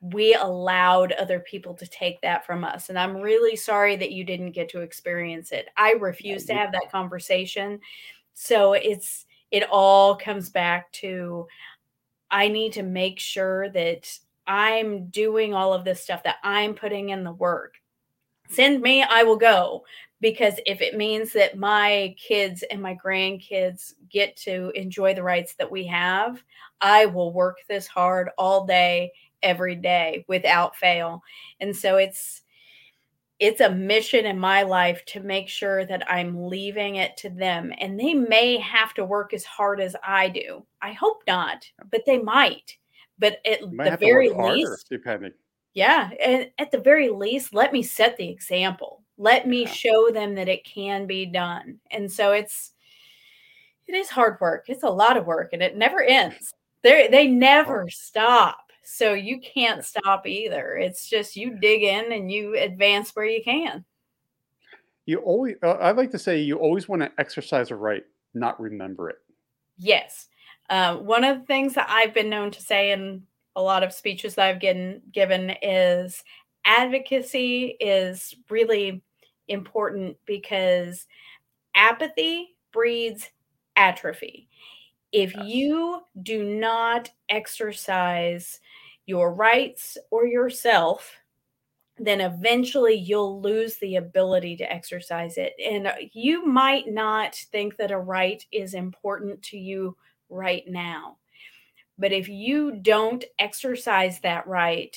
we allowed other people to take that from us. And I'm really sorry that you didn't get to experience it. I refuse to have that conversation. So it's, it all comes back to I need to make sure that I'm doing all of this stuff, that I'm putting in the work. Send me, I will go. Because if it means that my kids and my grandkids get to enjoy the rights that we have, I will work this hard all day every day without fail. And so it's it's a mission in my life to make sure that I'm leaving it to them. And they may have to work as hard as I do. I hope not, but they might. But at the very least, depending. Yeah. And at the very least, let me set the example. Let me yeah. show them that it can be done. And so it's it is hard work. It's a lot of work and it never ends. They they never stop. So you can't stop either. It's just you dig in and you advance where you can. You always, uh, I like to say, you always want to exercise a right, not remember it. Yes. Uh, one of the things that I've been known to say in a lot of speeches that I've given, given is advocacy is really important because apathy breeds atrophy. If you do not exercise your rights or yourself, then eventually you'll lose the ability to exercise it. And uh, you might not think that a right is important to you right now. But if you don't exercise that right,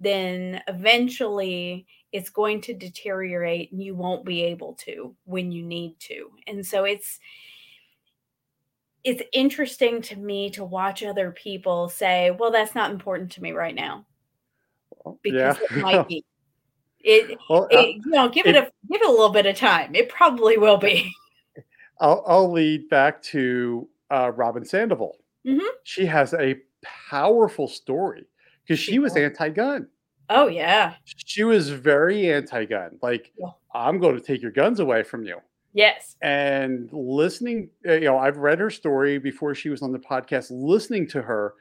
then eventually it's going to deteriorate and you won't be able to when you need to. And so it's it's interesting to me to watch other people say, "Well, that's not important to me right now." Because yeah. it might be. It, well, it uh, you know, give it, it, a give it a little bit of time. It probably will be. I'll, I'll lead back to uh, Robyn Sandoval. Mm-hmm. She has a powerful story because she was anti-gun. Oh yeah. She was very anti-gun. Like, yeah. I'm going to take your guns away from you. Yes. And listening, uh, you know, I've read her story before she was on the podcast. Listening to her,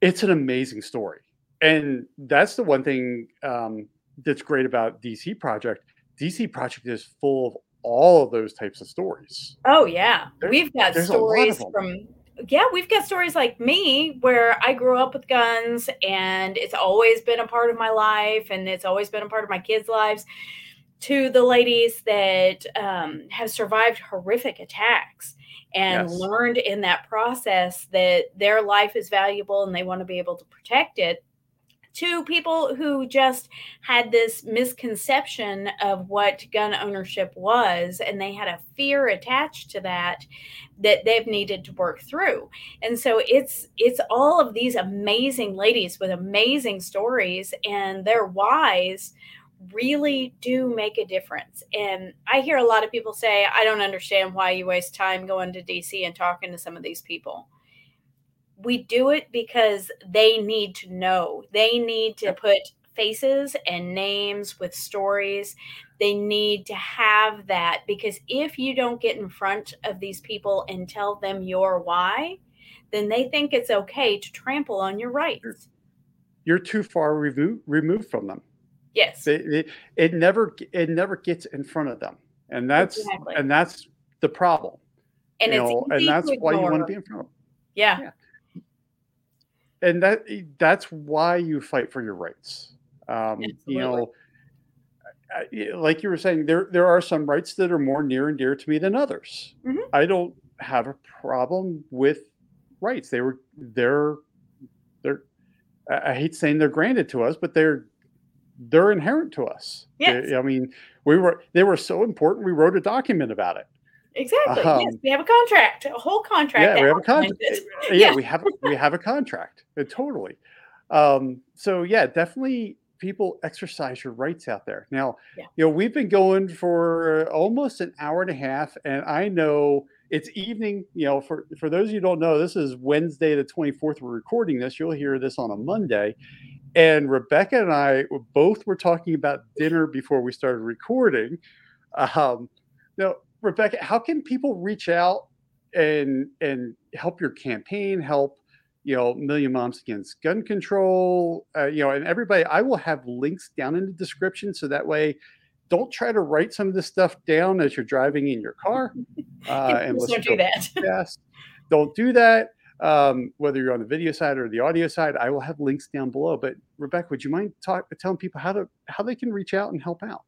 it's an amazing story. And that's the one thing um, that's great about DC Project. DC Project is full of all of those types of stories. Oh yeah, there, we've got stories from yeah, we've got stories like me where I grew up with guns and it's always been a part of my life and it's always been a part of my kids' lives. To the ladies that um, have survived horrific attacks and yes. learned in that process that their life is valuable and they want to be able to protect it to people who just had this misconception of what gun ownership was and they had a fear attached to that that they've needed to work through and so it's it's all of these amazing ladies with amazing stories and their whys really do make a difference and i hear a lot of people say i don't understand why you waste time going to dc and talking to some of these people we do it because they need to know. They need to put faces and names with stories. They need to have that because if you don't get in front of these people and tell them your why, then they think it's okay to trample on your rights. You're too far removed removed from them. Yes. It, it, it never it never gets in front of them. And that's exactly. and that's the problem. And, you know, and that's why you want to be in front of them. Yeah. yeah and that that's why you fight for your rights. Um, you know, like you were saying, there there are some rights that are more near and dear to me than others. Mm-hmm. I don't have a problem with rights. They were they're they're I hate saying they're granted to us, but they're they're inherent to us. Yes. They, I mean, we were they were so important. We wrote a document about it. Exactly. Um, yes, we have a contract, a whole contract. Yeah, we have a contract. yeah, yeah, we have we have a contract. Uh, totally. Um, so yeah, definitely people exercise your rights out there. Now, yeah. you know, we've been going for almost an hour and a half, and I know it's evening. You know, for for those of you don't know, this is Wednesday the twenty fourth. We're recording this. You'll hear this on a Monday. And Rebecca and I both were talking about dinner before we started recording. Um, now, Rebecca, how can people reach out and and help your campaign, help you know Million Moms Against Gun Control, uh, you know, and everybody? I will have links down in the description so that way. Don't try to write some of this stuff down as you're driving in your car. Uh, and don't do that. Yes, don't do that. Um, whether you're on the video side or the audio side, I will have links down below. But Rebecca, would you mind talk, telling people how to how they can reach out and help out?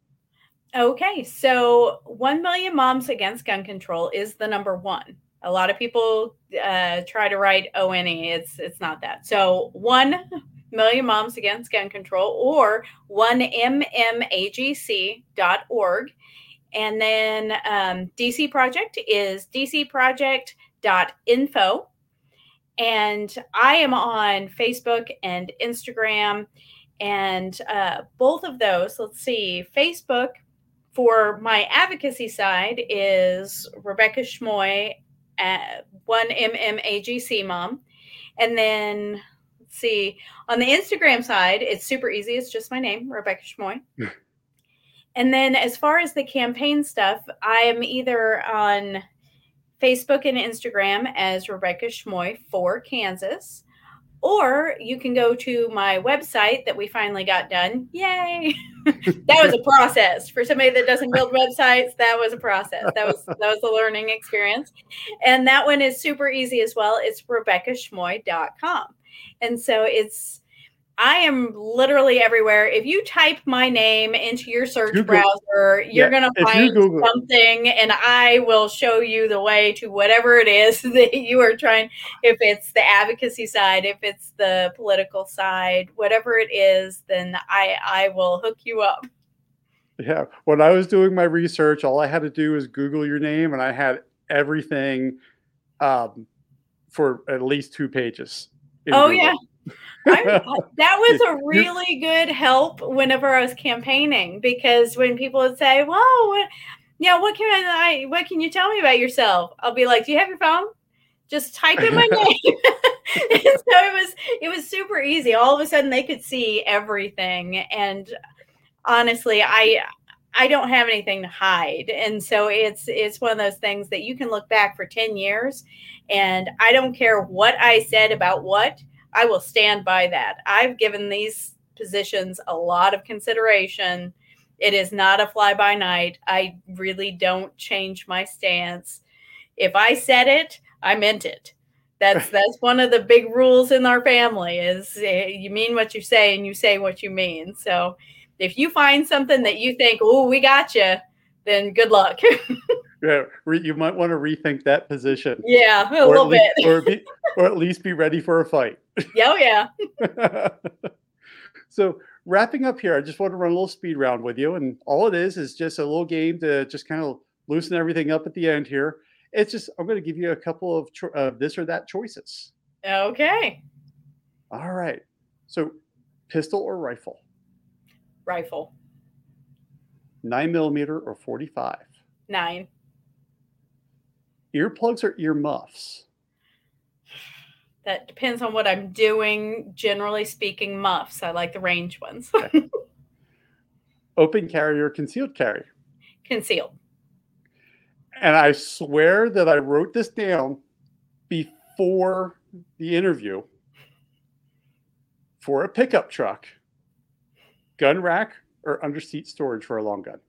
Okay, so 1 million moms against gun control is the number one. A lot of people uh, try to write ONE. It's it's not that. So 1 million moms against gun control or 1mmagc.org. And then um, DC Project is dcproject.info. And I am on Facebook and Instagram. And uh, both of those, let's see, Facebook for my advocacy side is Rebecca Schmoe at 1MMAGC mom. And then let's see, on the Instagram side, it's super easy. It's just my name, Rebecca Schmoe. and then as far as the campaign stuff, I am either on Facebook and Instagram as Rebecca Schmoe for Kansas or you can go to my website that we finally got done. Yay! that was a process for somebody that doesn't build websites. That was a process. That was that was a learning experience, and that one is super easy as well. It's RebeccaSchmoe.com, and so it's I am literally everywhere. If you type my name into your search Google. browser, you're Yeah, going to find something, and I will show you the way to whatever it is that you are trying. If it's the advocacy side, if it's the political side, whatever it is, then I I will hook you up. Yeah. When I was doing my research, all I had to do was Google your name, and I had everything um, for at least two pages. Oh Google. yeah. I'm, that was a really good help whenever I was campaigning because when people would say, "Well, what, yeah, what can I, what can you tell me about yourself?" I'll be like, "Do you have your phone? Just type in my name." and so it was, it was super easy. All of a sudden, they could see everything, and honestly, I. I don't have anything to hide. And so it's it's one of those things that you can look back for 10 years and I don't care what I said about what, I will stand by that. I've given these positions a lot of consideration. It is not a fly by night. I really don't change my stance. If I said it, I meant it. That's that's one of the big rules in our family is uh, you mean what you say and you say what you mean. So if you find something that you think, "Oh, we got you," then good luck. Yeah, re- you might want to rethink that position. yeah, a or little least, bit. or, be, or at least be ready for a fight. Yeah, oh, yeah. so wrapping up here, I just want to run a little speed round with you, and all it is is just a little game to just kind of loosen everything up at the end here. It's just I'm going to give you a couple of cho- uh, this or that choices. Okay. All right. So pistol or rifle, Rifle. nine millimeter or 45, Nine. earplugs or earmuffs, That depends on what I'm doing. Generally speaking, muffs. I like the range ones. open carry or concealed carry. Concealed. And I swear that I wrote this down before the interview for a pickup truck, gun rack, or under seat storage for a long gun.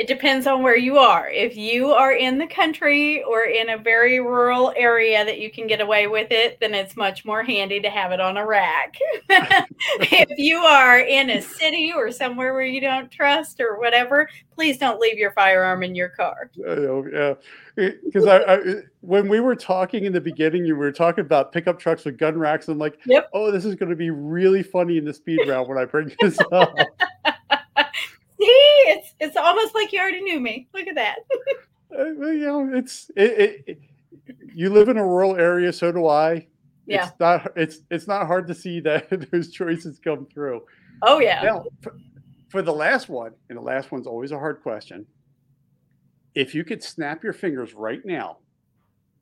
It depends on where you are. If you are in the country or in a very rural area that you can get away with it, then it's much more handy to have it on a rack. if you are in a city or somewhere where you don't trust or whatever, please don't leave your firearm in your car. Yeah, because oh, I, I when we were talking in the beginning, you were talking about pickup trucks with gun racks. I'm like, Yep. oh, this is going to be really funny in the speed round when I bring this up. See, it's it's almost like you already knew me. Look at that. Uh, you know, it's it, it, it- You live in a rural area, so do I. Yeah. It's not it's it's not hard to see that those choices come through. Oh yeah. Now, for, for the last one, and the last one's always a hard question. If you could snap your fingers right now,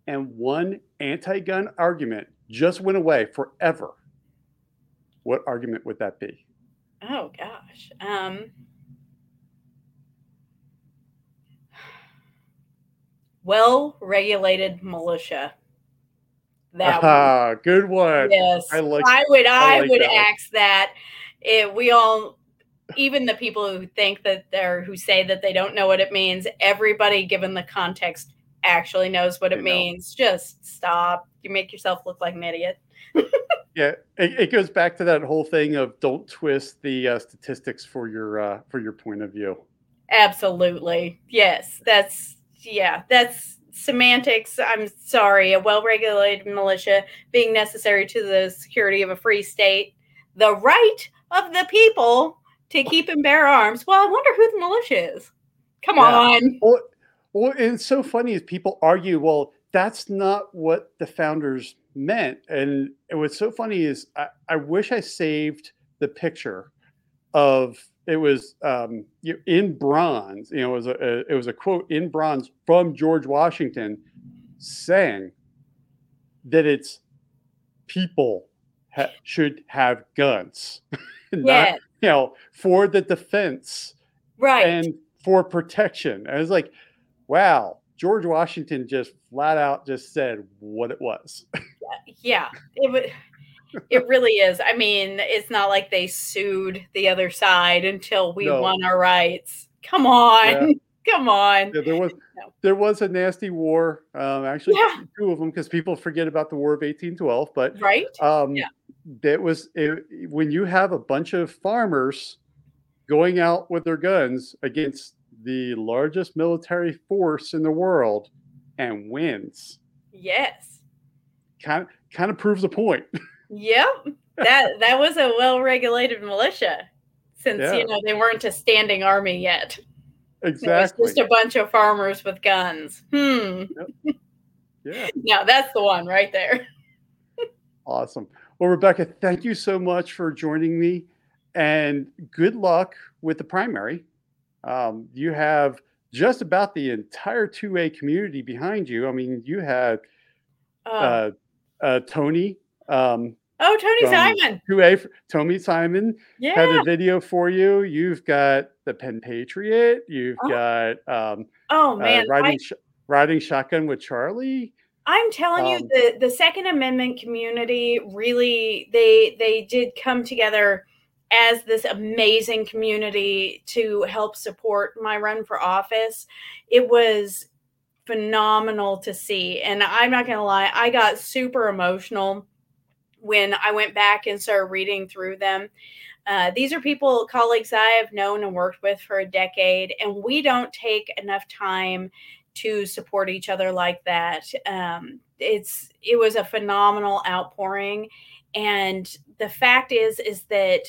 and one anti-gun argument just went away forever, what argument would that be? Oh gosh. Um well-regulated militia. That one. Good one. yes. I like. I would I, like would that ask that it, we all even the people who think that they're who say that they don't know what it means, everybody given the context actually knows what They it know. means. Just stop. You make yourself look like an idiot. Yeah, it, it goes back to that whole thing of don't twist the uh, statistics for your uh, for your point of view. Absolutely. Yes. That's, yeah, that's semantics. I'm sorry. A well regulated militia being necessary to the security of a free state, the right of the people to keep and bear arms. Well, I wonder who the militia is. Come Yeah. on. Well, well, and it's so funny is people argue, well, that's not what the founders meant. And what's so funny is I, I wish I saved the picture of it was um, in bronze. You know, it was a, it was a quote in bronze from George Washington saying that it's people ha- should have guns, not Yeah. you know for the defense Right. and for protection. And it's like, wow, George Washington just flat out just said what it was. yeah. It would. It really is. I mean, it's not like they sued the other side until we No. won our rights. Come on. Come on. Yeah, there was No. there was a nasty war, um, actually Yeah. two of them because people forget about the War of 1812. But Right? um, Yeah. that was it, when you have a bunch of farmers going out with their guns against the largest military force in the world and wins. Yes. Kind of kind of proves a point. Yep. That that was a well-regulated militia since Yeah. you know they weren't a standing army yet. Exactly. It was just a bunch of farmers with guns. Hmm. Yeah. No, that's the one right there. Awesome. Well, Rebecca, thank you so much for joining me and good luck with the primary. Um, you have just about the entire 2A community behind you. I mean, you had Oh, uh, uh, Tony, um, oh Tony from Simon. 2A, Tony Simon had a video for you. You've got the Penn Patriot. You've Oh, got um, Oh uh, man, I, riding, sh- riding shotgun with Charlie. I'm telling you, Um, the the Second Amendment community really they they did come together as this amazing community to help support my run for office. It was phenomenal to see, and I'm not gonna lie, I got super emotional when I went back and started reading through them. Uh, these are people, colleagues I have known and worked with for a decade, and we don't take enough time to support each other like that. Um, it's it was a phenomenal outpouring, and the fact is is that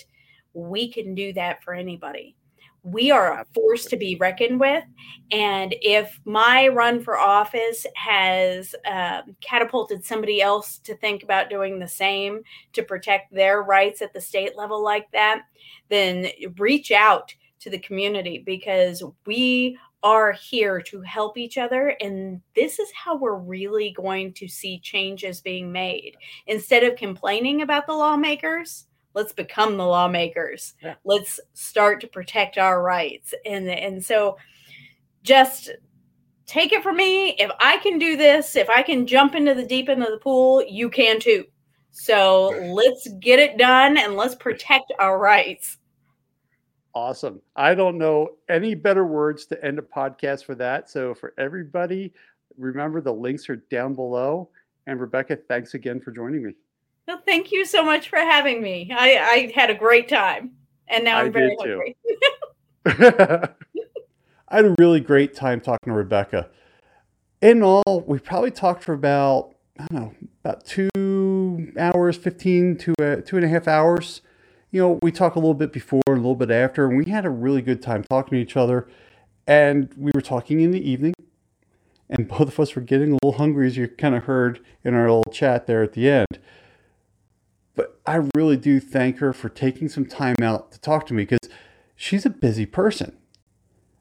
we can do that for anybody. We are a force to be reckoned with, and if my run for office has um, catapulted somebody else to think about doing the same to protect their rights at the state level like that, then reach out to the community because we are here to help each other. And this is how we're really going to see changes being made. Instead of complaining about the lawmakers, let's become the lawmakers. Yeah. Let's start to protect our rights. And, and so just take it from me. If I can do this, if I can jump into the deep end of the pool, you can too. So let's get it done and let's protect our rights. Awesome. I don't know any better words to end a podcast for that. So, for everybody, remember the links are down below. And Rebecca, thanks again for joining me. Well, thank you so much for having me. I, I had a great time. And now I I'm very hungry. I had a really great time talking to Rebecca. In all, we probably talked for about, I don't know, about two hours, 15 to uh, two and a half hours. You know, we talked a little bit before and a little bit after, and we had a really good time talking to each other. And we were talking in the evening, and both of us were getting a little hungry, as you kind of heard in our little chat there at the end. I really do thank her for taking some time out to talk to me because she's a busy person.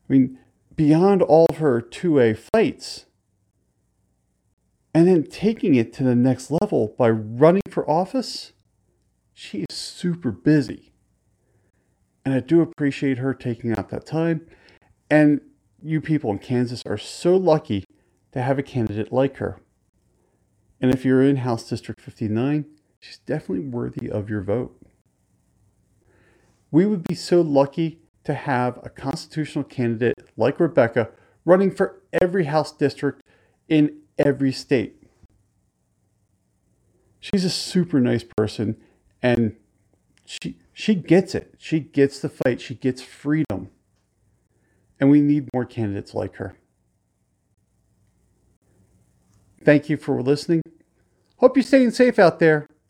I mean, beyond all of her 2A fights, and then taking it to the next level by running for office, she is super busy. And I do appreciate her taking out that time. And you people in Kansas are so lucky to have a candidate like her. And if you're in House District 59, she's definitely worthy of your vote. We would be so lucky to have a constitutional candidate like Rebecca running for every House district in every state. She's a super nice person and she she gets it. She gets the fight. She gets freedom. And we need more candidates like her. Thank you for listening. Hope you're staying safe out there.